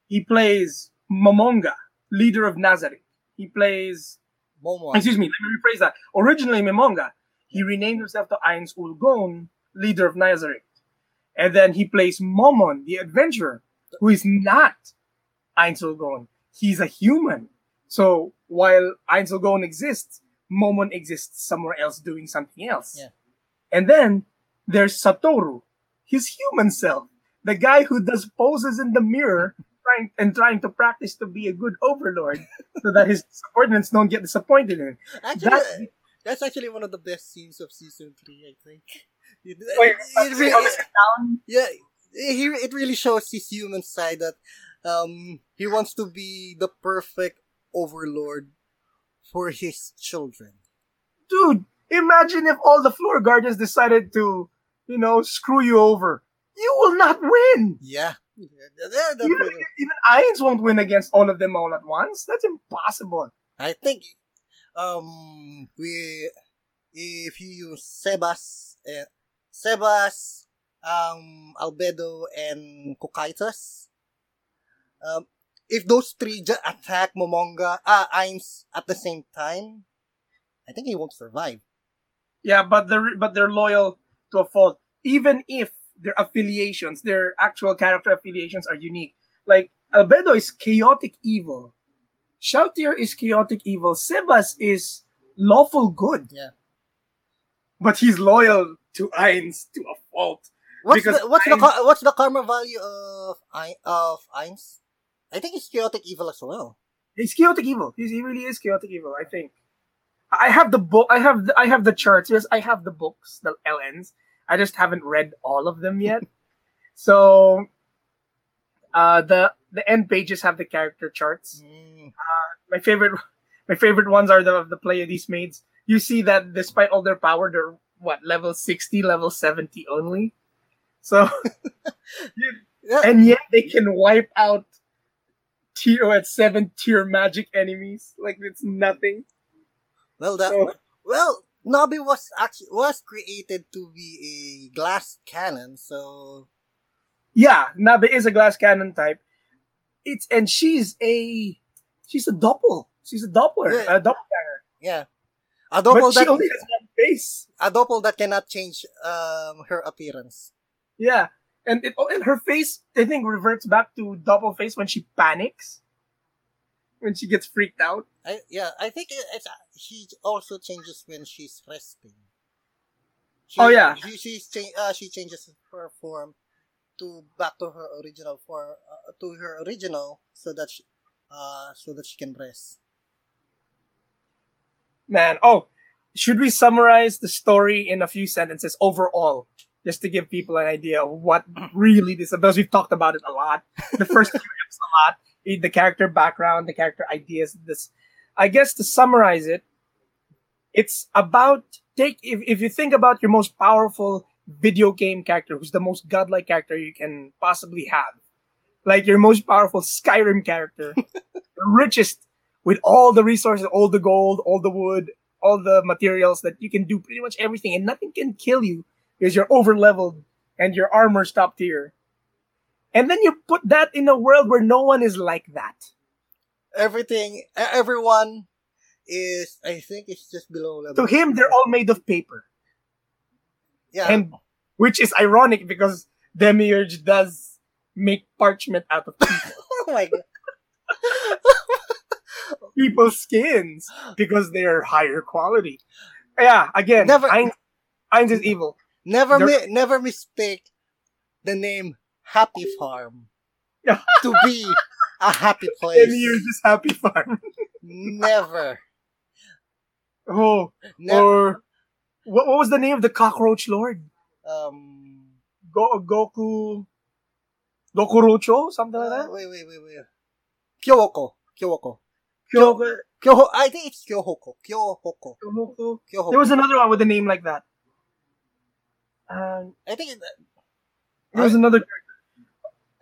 He plays Momonga, leader of Nazarick. He plays Momo. excuse me, let me rephrase that. Originally Momonga, he renamed himself to Ainz Ooal Gown, leader of Nazarick. And then he plays Momon, the adventurer, who is not Ainz Ooal Gown. He's a human. So while Ainz Ooal Gown exists, Momon exists somewhere else doing something else. Yeah. And then there's Satoru, his human self, the guy who does poses in the mirror trying and trying to practice to be a good overlord so that his [LAUGHS] subordinates don't get disappointed in him. Actually, That- that's actually one of the best scenes of season three. I think. It, Wait, it see re- how this is down? yeah, he it really shows his human side that um he wants to be the perfect overlord for his children. Dude, imagine if all the floor guardians decided to, you know, screw you over. You will not win. Yeah, yeah, Even, even Irons won't win against all of them all at once. That's impossible. I think um, we if you use Sebas, uh, Sebas, um, Albedo, and Cocytus, um, if those three just attack Momonga, uh, Ainz at the same time, I think he won't survive. Yeah, but they're but they're loyal to a fault, even if their affiliations, their actual character affiliations, are unique. Like Albedo is chaotic evil, Shalltear is chaotic evil, Sebas is lawful good. Yeah. But he's loyal to Ainz to a fault. What's Because the what's the Ainz- ca- what's the karma value of of Ainz? I think it's chaotic evil as well. He's chaotic evil. He's, he really is chaotic evil. I think. I have the book. I have the, I have the charts. Yes, I have the books, the LNs. I just haven't read all of them yet. [LAUGHS] so, uh, the the end pages have the character charts. Mm, My favorite, my favorite ones are the of the Pleiades maids. You see that despite all their power, they're what level sixty, level seventy only. So, [LAUGHS] yeah, and yet they can wipe out tier at seven tier magic enemies like it's nothing. well, that So- well, Nabe was actually was created to be a glass cannon, so Yeah, Nabe is a glass cannon type. It's and she's a she's a doppel. She's a doppler, Yeah. a doppelganger. yeah, a doppel But she that only has one face. a doppel that cannot change um her appearance. Yeah, and it and her face I think reverts back to double face when she panics, when she gets freaked out. I yeah, I think it- she also changes when she's resting. She, Oh, yeah. she she's cha- uh, she changes her form to back to her original form uh, to her original so that she, uh so that she can rest. Man, oh, should we summarize the story in a few sentences overall, just to give people an idea of what [CLEARS THROAT] really this? Because we've talked about it a lot. The first [LAUGHS] few episodes a lot. The character background, the character ideas. This, I guess, to summarize it, it's about take if if you think about your most powerful video game character, who's the most godlike character you can possibly have, like your most powerful Skyrim character, [LAUGHS] the richest with all the resources, all the gold, all the wood, all the materials that you can do pretty much everything, and nothing can kill you because you're over leveled and your armor's top tier. And then you put that in a world where no one is like that. Everything everyone is I think it's just below level. To him, they're all made of paper, yeah. and which is ironic because Demiurge does make parchment out of people, [LAUGHS] oh my god. [LAUGHS] people's skins because they're higher quality. Yeah, again, Never- Ainz, Ainz is evil. Never mi- never mistake the name Happy Farm [LAUGHS] to be a happy [LAUGHS] place. Demiurge is happy farm. [LAUGHS] Never. Oh, Never. or what, what was the name of the cockroach lord? um. Go, Goku, Dokurocho, something like uh, that. wait, wait, wait, wait. Kyoko. Kyoko. Kyo- Kyoho. I think it's Kyohoko. Kyohoko. Kyohoku. Kyohoko. There was another one with a name like that. Um, I think. It, there was another are,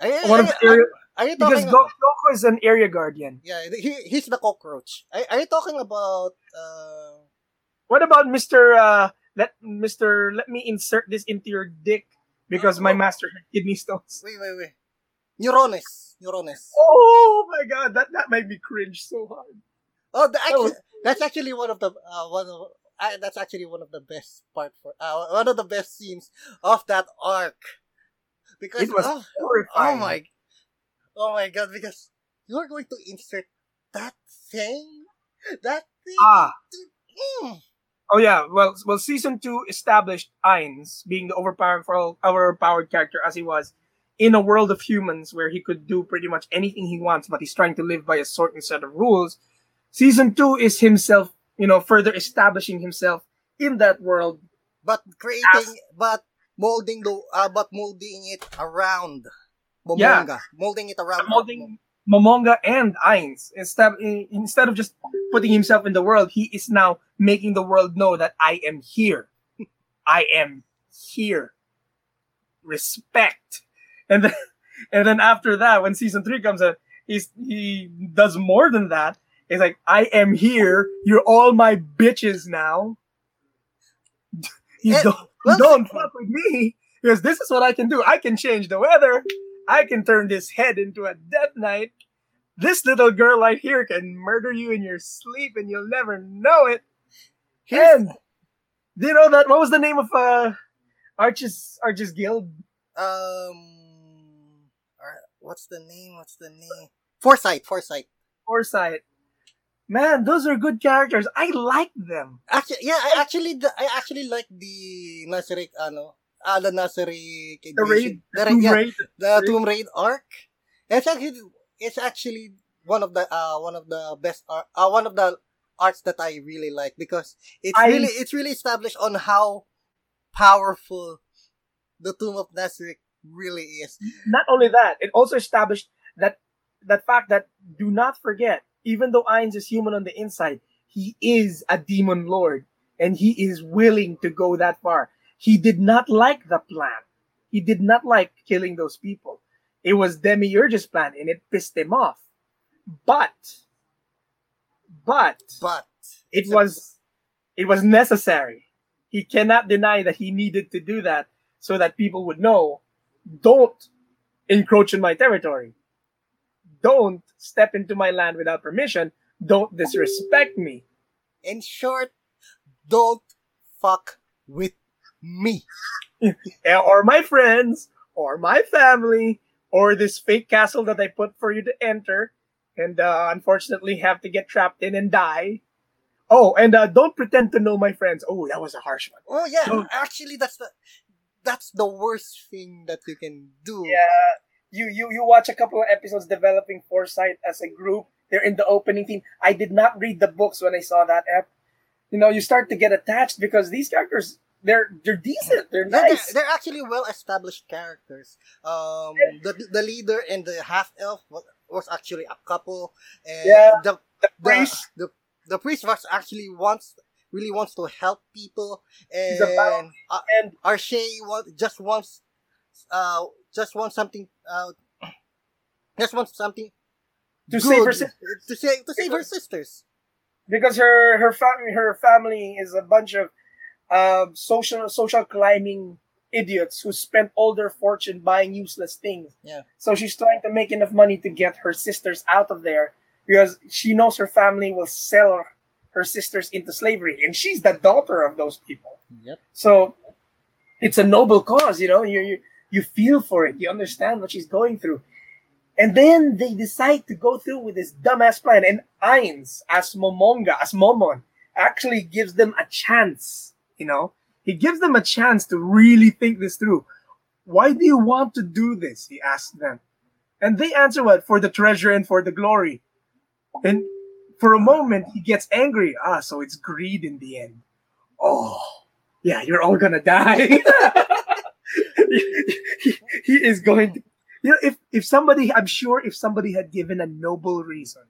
you- one are, of you- the area are you because talking? Go, Goku is an area guardian. yeah, he, he's the cockroach. Are, are you talking about? Uh, What about Mister? Uh, let Mister. Let me insert this into your dick because my Oh. master had kidney stones. wait, wait, wait. Neuronist. Neuronist. Oh my god, that that made me cringe so hard. Oh, the, actually, was- that's actually one of the uh, one of uh, that's actually one of the best part for uh, one of the best scenes of that arc because It was oh, oh horrifying. my oh my god because you're going to insert that thing that thing Ah. Mm. Oh yeah, well, well, season two established Ainz being the overpowered, overpowered character as he was in a world of humans where he could do pretty much anything he wants, but he's trying to live by a certain set of rules. Season two is himself, you know, further establishing himself in that world. but creating but molding the uh, but molding it around Momonga Yeah. molding it around molding Momonga and Ainz instead instead of just putting himself in the world, he is now making the world know that I am here. I am here. Respect. And then and then after that, when season three comes out, he's he does more than that. It's like I am here. You're all my bitches now. You Eh, don't, you don't fuck with me because this is what I can do. I can change the weather. I can turn this head into a death knight. This little girl right here can murder you in your sleep and you'll never know it. Here's- And do you know that what was the name of uh Arch's Arch's guild? Um, what's the name? What's the name? Foresight. Foresight. Foresight. Man, those are good characters. I like them. Actually, yeah, I actually, I actually like the Nazarick, ano, ah, the Nazarick The raid, the, Tomb yeah, Raid. the Tomb Raid arc. It's actually, it's actually one of the, uh, one of the best art, uh, one of the arts that I really like because it's I- really, it's really established on how powerful the Tomb of Nazarick really is. Not only that, it also established that that fact that do not forget, even though Ainz is human on the inside, he is a demon lord and he is willing to go that far. He did not like the plan. He did not like killing those people. It was Demiurge's plan and it pissed him off. But but But it was it was necessary. He cannot deny that he needed to do that so that people would know don't encroach in my territory. Don't step into my land without permission. Don't disrespect me. in short, don't fuck with me. [LAUGHS] Or my friends, or my family, or this fake castle that I put for you to enter and uh, unfortunately have to get trapped in and die. Oh, and uh, don't pretend to know my friends. Oh, that was a harsh one. Oh yeah, Don't- actually that's the that's the worst thing that you can do. Yeah, you you you watch a couple of episodes developing Foresight as a group. They're in the opening theme. I did not read the books when I saw that ep. You know, you start to get attached because these characters they're they're decent. They're They're, nice. they're actually well established characters. Um, the the leader and the half elf was, was actually a couple, and Yeah, the the the, priest. the the priest was actually wants really wants to help people, and uh, and Arche want, just wants uh just want something uh just want something to save her good to save to save her sisters. because her her family her family is a bunch of um social social climbing idiots who spent all their fortune buying useless things. Yeah. So she's trying to make enough money to get her sisters out of there because she knows her family will sell her sisters into slavery, and she's the daughter of those people. Yep. So it's a noble cause, you know. You you you feel for it. You understand what she's going through. And then they decide to go through with this dumbass plan. And Ainz, as Momonga, as Momon, actually gives them a chance. You know, he gives them a chance to really think this through. Why do you want to do this? He asks them. And they answer what? For the treasure and for the glory. And for a moment, he gets angry. Ah, so it's greed in the end. Oh, yeah, you're all gonna die. [LAUGHS] [LAUGHS] he, is going to you know, if if somebody, I'm sure, if somebody had given a noble reason,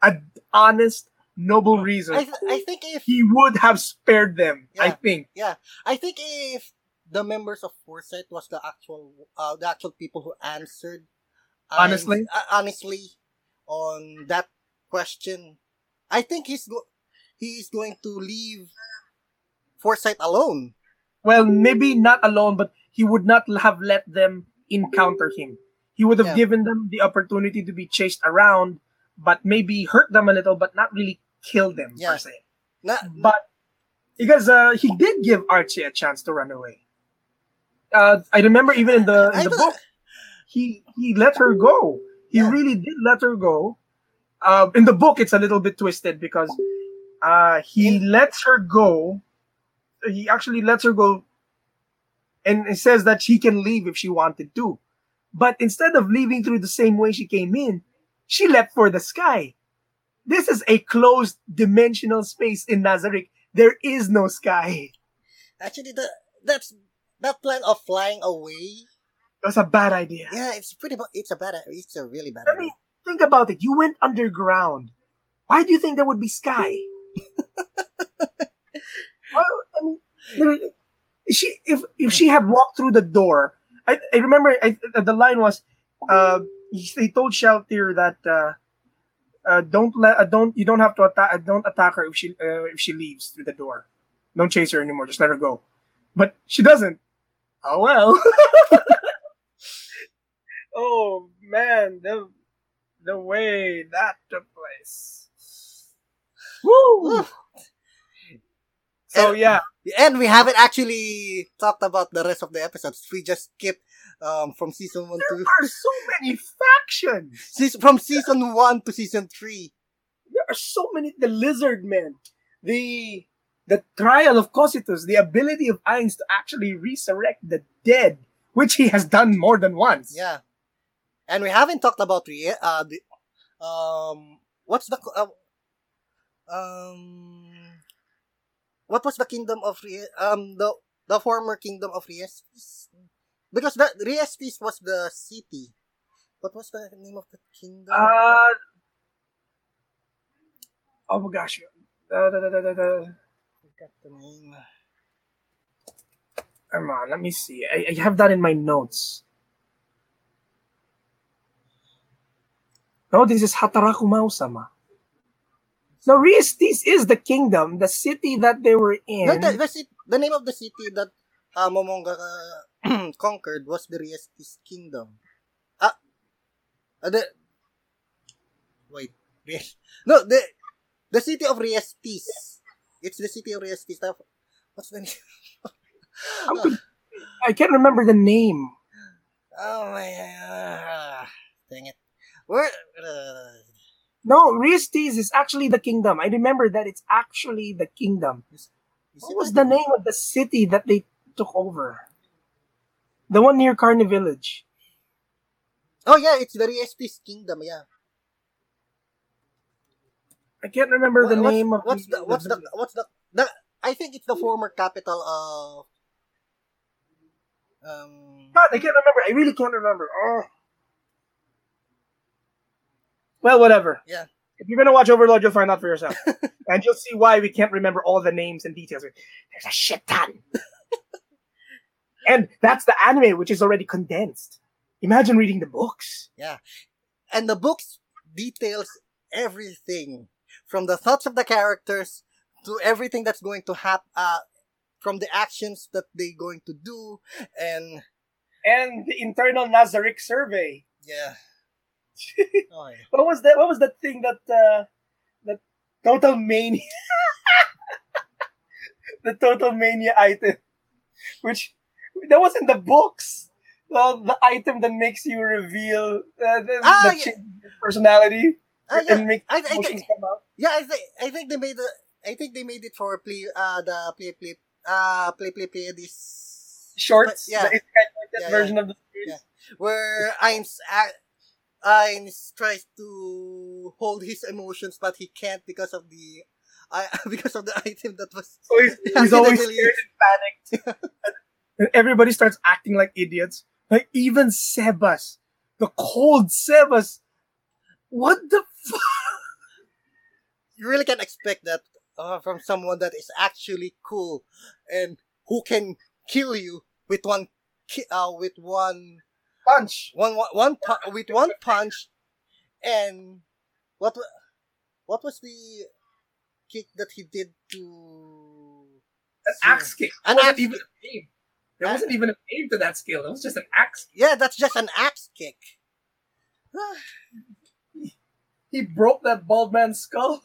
a honest, noble reason, I, th- I think if he would have spared them. I think Yeah. I think if the members of Foresight was the actual uh, the actual people who answered Honestly? uh, honestly on that question, I think he's go- he's going to leave Foresight alone. Well, maybe not alone, but he would not have let them encounter him. He would have Yeah. given them the opportunity to be chased around, but maybe hurt them a little, but not really kill them Yeah. per se. Na- But because uh, he did give Arche a chance to run away. Uh, I remember even in the in the book, he he let her go. He Yeah. really did let her go. Uh, in the book, it's a little bit twisted because uh, he lets her go. He actually lets her go, and it says that she can leave if she wanted to. But instead of leaving through the same way she came in, she left for the sky. This is a closed dimensional space in Nazarick. There is no sky. Actually, the, that's that plan of flying away. That's a bad idea. Yeah, it's pretty. It's a bad. It's a really bad I idea. mean, think about it. You went underground. Why do you think there would be sky? [LAUGHS] well, I mean, there- she if if she had walked through the door, I, I remember I, the line was, uh, they told Shalltear that uh, uh, don't let uh, don't you don't have to attack uh, don't attack her if she uh, if she leaves through the door. Don't chase her anymore. Just let her go. But she doesn't. Oh well. [LAUGHS] oh man, the the way that took place. Woo! So And- yeah, And we haven't actually talked about the rest of the episodes. We just skipped um, from season one there to are so many factions. season, from season one to season three. there are so many the lizard men the the trial of Cocytus, the ability of Ainz to actually resurrect the dead which he has done more than once Yeah, and we haven't talked about uh the um what's the uh, um what was the kingdom of um the the former kingdom of Riestis because the Riestis was the city. What was the name of the kingdom? uh oh my gosh da, da, da, da, da. forgot the name. come on let me see I, I have that in my notes no this is Hataraku Maou-sama no Re-Estize is the kingdom the city that they were in No, the, the, the name of the city that uh, Momonga uh, [CLEARS THROAT] conquered was the Re-Estize kingdom. Ah, uh, the wait, Ries- no the the city of Re-Estize. It's the city of Riestis. What's the name? [LAUGHS] Could- I can't remember the name oh my, uh, dang it. Where? Uh, No, Re-Estize is actually the kingdom. I remember that it's actually the kingdom. What it was the name of the city that they took over? The one near Carne Village. Oh yeah, it's the Re-Estize kingdom. Yeah. I can't remember the Wha- what's, name of what's the what's the what's the the I think it's the former capital of um God, I can't remember. I really can't remember. Oh. Well, whatever. Yeah. If you're gonna watch Overlord, you'll find out for yourself, [LAUGHS] and you'll see why we can't remember all the names and details. There's a shit ton, [LAUGHS] and that's the anime, which is already condensed. Imagine reading the books. Yeah, and the books details everything from the thoughts of the characters to everything that's going to happen uh, from the actions that they're going to do and and the internal Nazarick survey. yeah oh, [LAUGHS] yeah. What was that? What was that thing that uh, that total mania, [LAUGHS] the total mania item, which that was in the books. Uh, the item that makes you reveal uh, the, Ah, the yeah. personality Ah, yeah. and make I, I emotions think come out. yeah I think I think they made the I think they made it for play uh the play play uh play play play this Shorts, yeah. the Isekai Yeah, version of the series. Where Ainz Ainz tries to hold his emotions but he can't because of the I [LAUGHS] because of the item that was So he's, [LAUGHS] he's always scared and panicked. [LAUGHS] and everybody starts acting like idiots. Like even Sebas, the cold Sebas. What the fuck? you really can't expect that uh, from someone that is actually cool and who can kill you with one ki- uh with one Punch. one one, one pu- [LAUGHS] with one punch and what what was the kick that he did to An axe kick. An wasn't axe even a name. There Uh, wasn't even a name to that skill. It was just an axe. yeah that's just an axe kick [SIGHS] He broke that bald man's skull.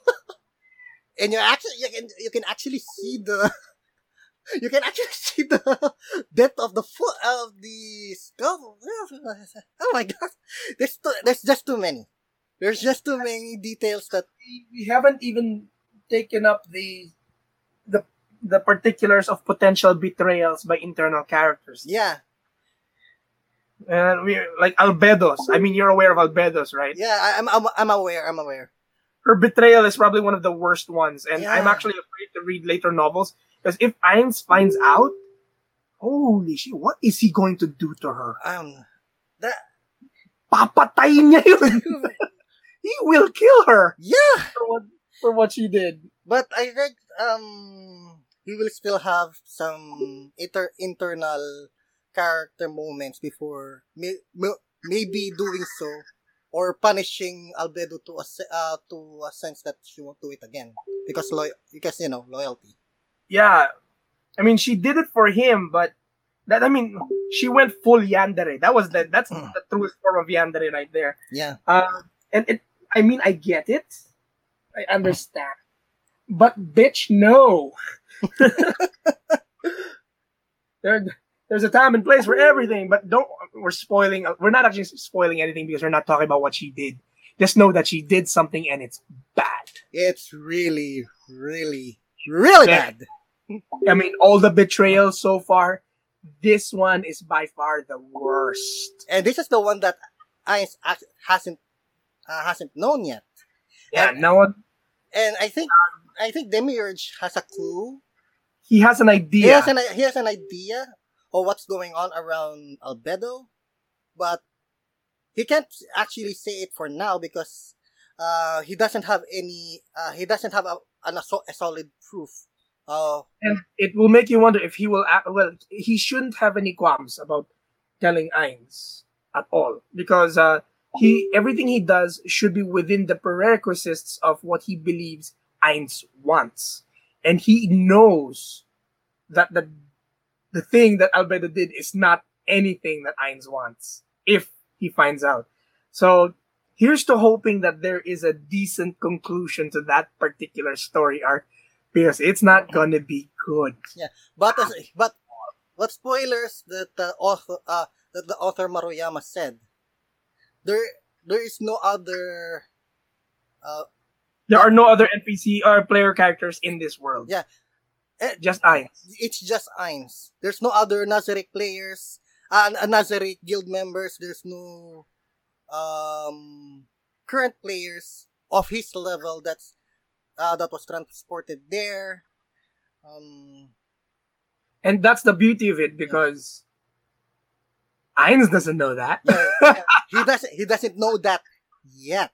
[LAUGHS] and you actually you can you can actually see the you can actually [LAUGHS] see the depth of the foot of the skull. [LAUGHS] Oh my god, there's too, there's just too many. There's just too many details that we haven't even taken up the the the particulars of potential betrayals by internal characters. yeah And we like Albedos. I mean, you're aware of Albedos, right? yeah I, I'm, I'm I'm aware I'm aware. Her betrayal is probably one of the worst ones, and I'm actually afraid to read later novels because if Ainz finds out, holy shit, what is he going to do to her? Um, that Papatayin niya yun. [LAUGHS] he will kill her yeah, for what for what she did. but I think um we will still have some inter- internal character moments before may- may- maybe doing so or punishing Albedo to a se- uh, to a sense that she won't do it again because loy- because you know loyalty. Yeah, I mean she did it for him, but that I mean she went full yandere. That was the that's Mm. the truest form of yandere right there. Yeah, Uh, and it, I mean, I get it. I understand. But bitch, no. [LAUGHS] there, there's a time and place for everything, but don't, we're spoiling, we're not actually spoiling anything because we're not talking about what she did. Just know that she did something and it's bad. it's really, really, really Yeah. bad. I mean, all the betrayals so far, this one is by far the worst. And this is the one that act- hasn't uh, hasn't known yet. Yeah, And- no one, And I think I think Demiurge has a clue. he has an He idea. has an he has an idea of what's going on around Albedo, but he can't actually say it for now because uh, he doesn't have any uh, he doesn't have a, an, a solid proof. Uh, and it will make you wonder if he will act well he shouldn't have any qualms about telling Ainz at all because uh he everything he does should be within the prerequisites of what he believes Ainz wants. And he knows that the the thing that Albedo did is not anything that Ainz wants if he finds out. So here's to hoping that there is a decent conclusion to that particular story arc because it's not gonna be good. Yeah, but as, but what spoilers that the author uh, that the author Maruyama said there there is no other uh, There are no other NPC or player characters in this world. Yeah. Eh, just I. it's just Ainz. There's no other Nazarick players, uh, uh, Nazarick guild members. There's no um, current players of his level that's uh, that was transported there. Um, And that's the beauty of it because Ainz doesn't know that. yeah, yeah, [LAUGHS] he doesn't he doesn't know that yet.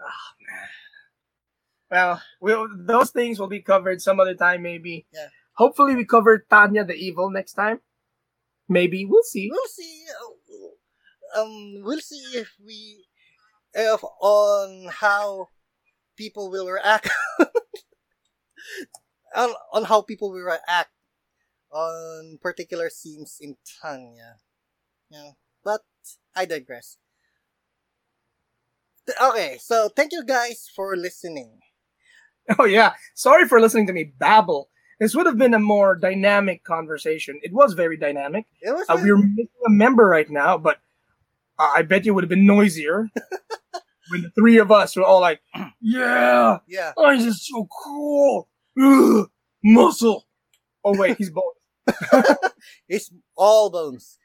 Oh man. Well, we'll, those things will be covered some other time, maybe. Yeah. Hopefully, we cover Tanya the Evil next time. Maybe we'll see. We'll see. uh, Um, we'll see if we if on how people will react [LAUGHS] on on how people will react on particular scenes in Tanya. Yeah, but I digress. Okay, so thank you guys for listening. [LAUGHS] Oh yeah. Sorry for listening to me babble. This would have been a more dynamic conversation. It was very dynamic. It was Uh, we're missing a member right now, but uh, I bet you would have been noisier [LAUGHS] when the three of us were all like, [CLEARS THROAT] "Yeah, yeah. Orange is so cool, Ugh, muscle." Oh wait, he's both. [LAUGHS] [LAUGHS] It's all bones.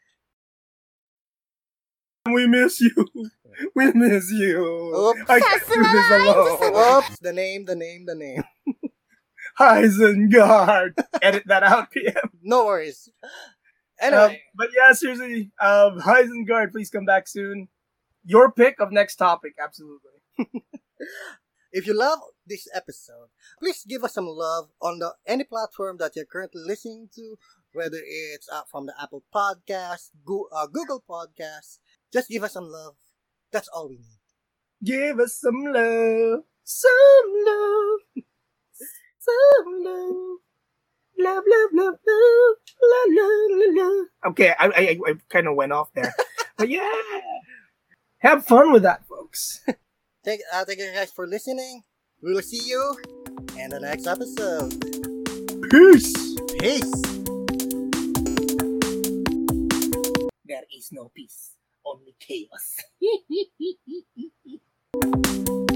We miss you. [LAUGHS] We miss you. Oops. I can't do this alone. Oops, the name, the name, the name. Isengard. Edit that out, PM. No worries. Um, Anyway, but yeah, seriously, um, Isengard, please come back soon. Your pick of next topic, absolutely. [LAUGHS] if you love this episode, please give us some love on the any platform that you're currently listening to, whether it's uh, from the Apple Podcast, Go, uh, Google Podcast. Just give us some love. That's all we need. Give us some love, some love, some love. Love, love, love, love, la, la, la. Okay, I, I, I kind of went off there. [LAUGHS] but yeah, have fun with that, folks. [LAUGHS] Thank, uh, thank you guys for listening. We will see you in the next episode. Peace. Peace. There is no peace, only chaos. [LAUGHS]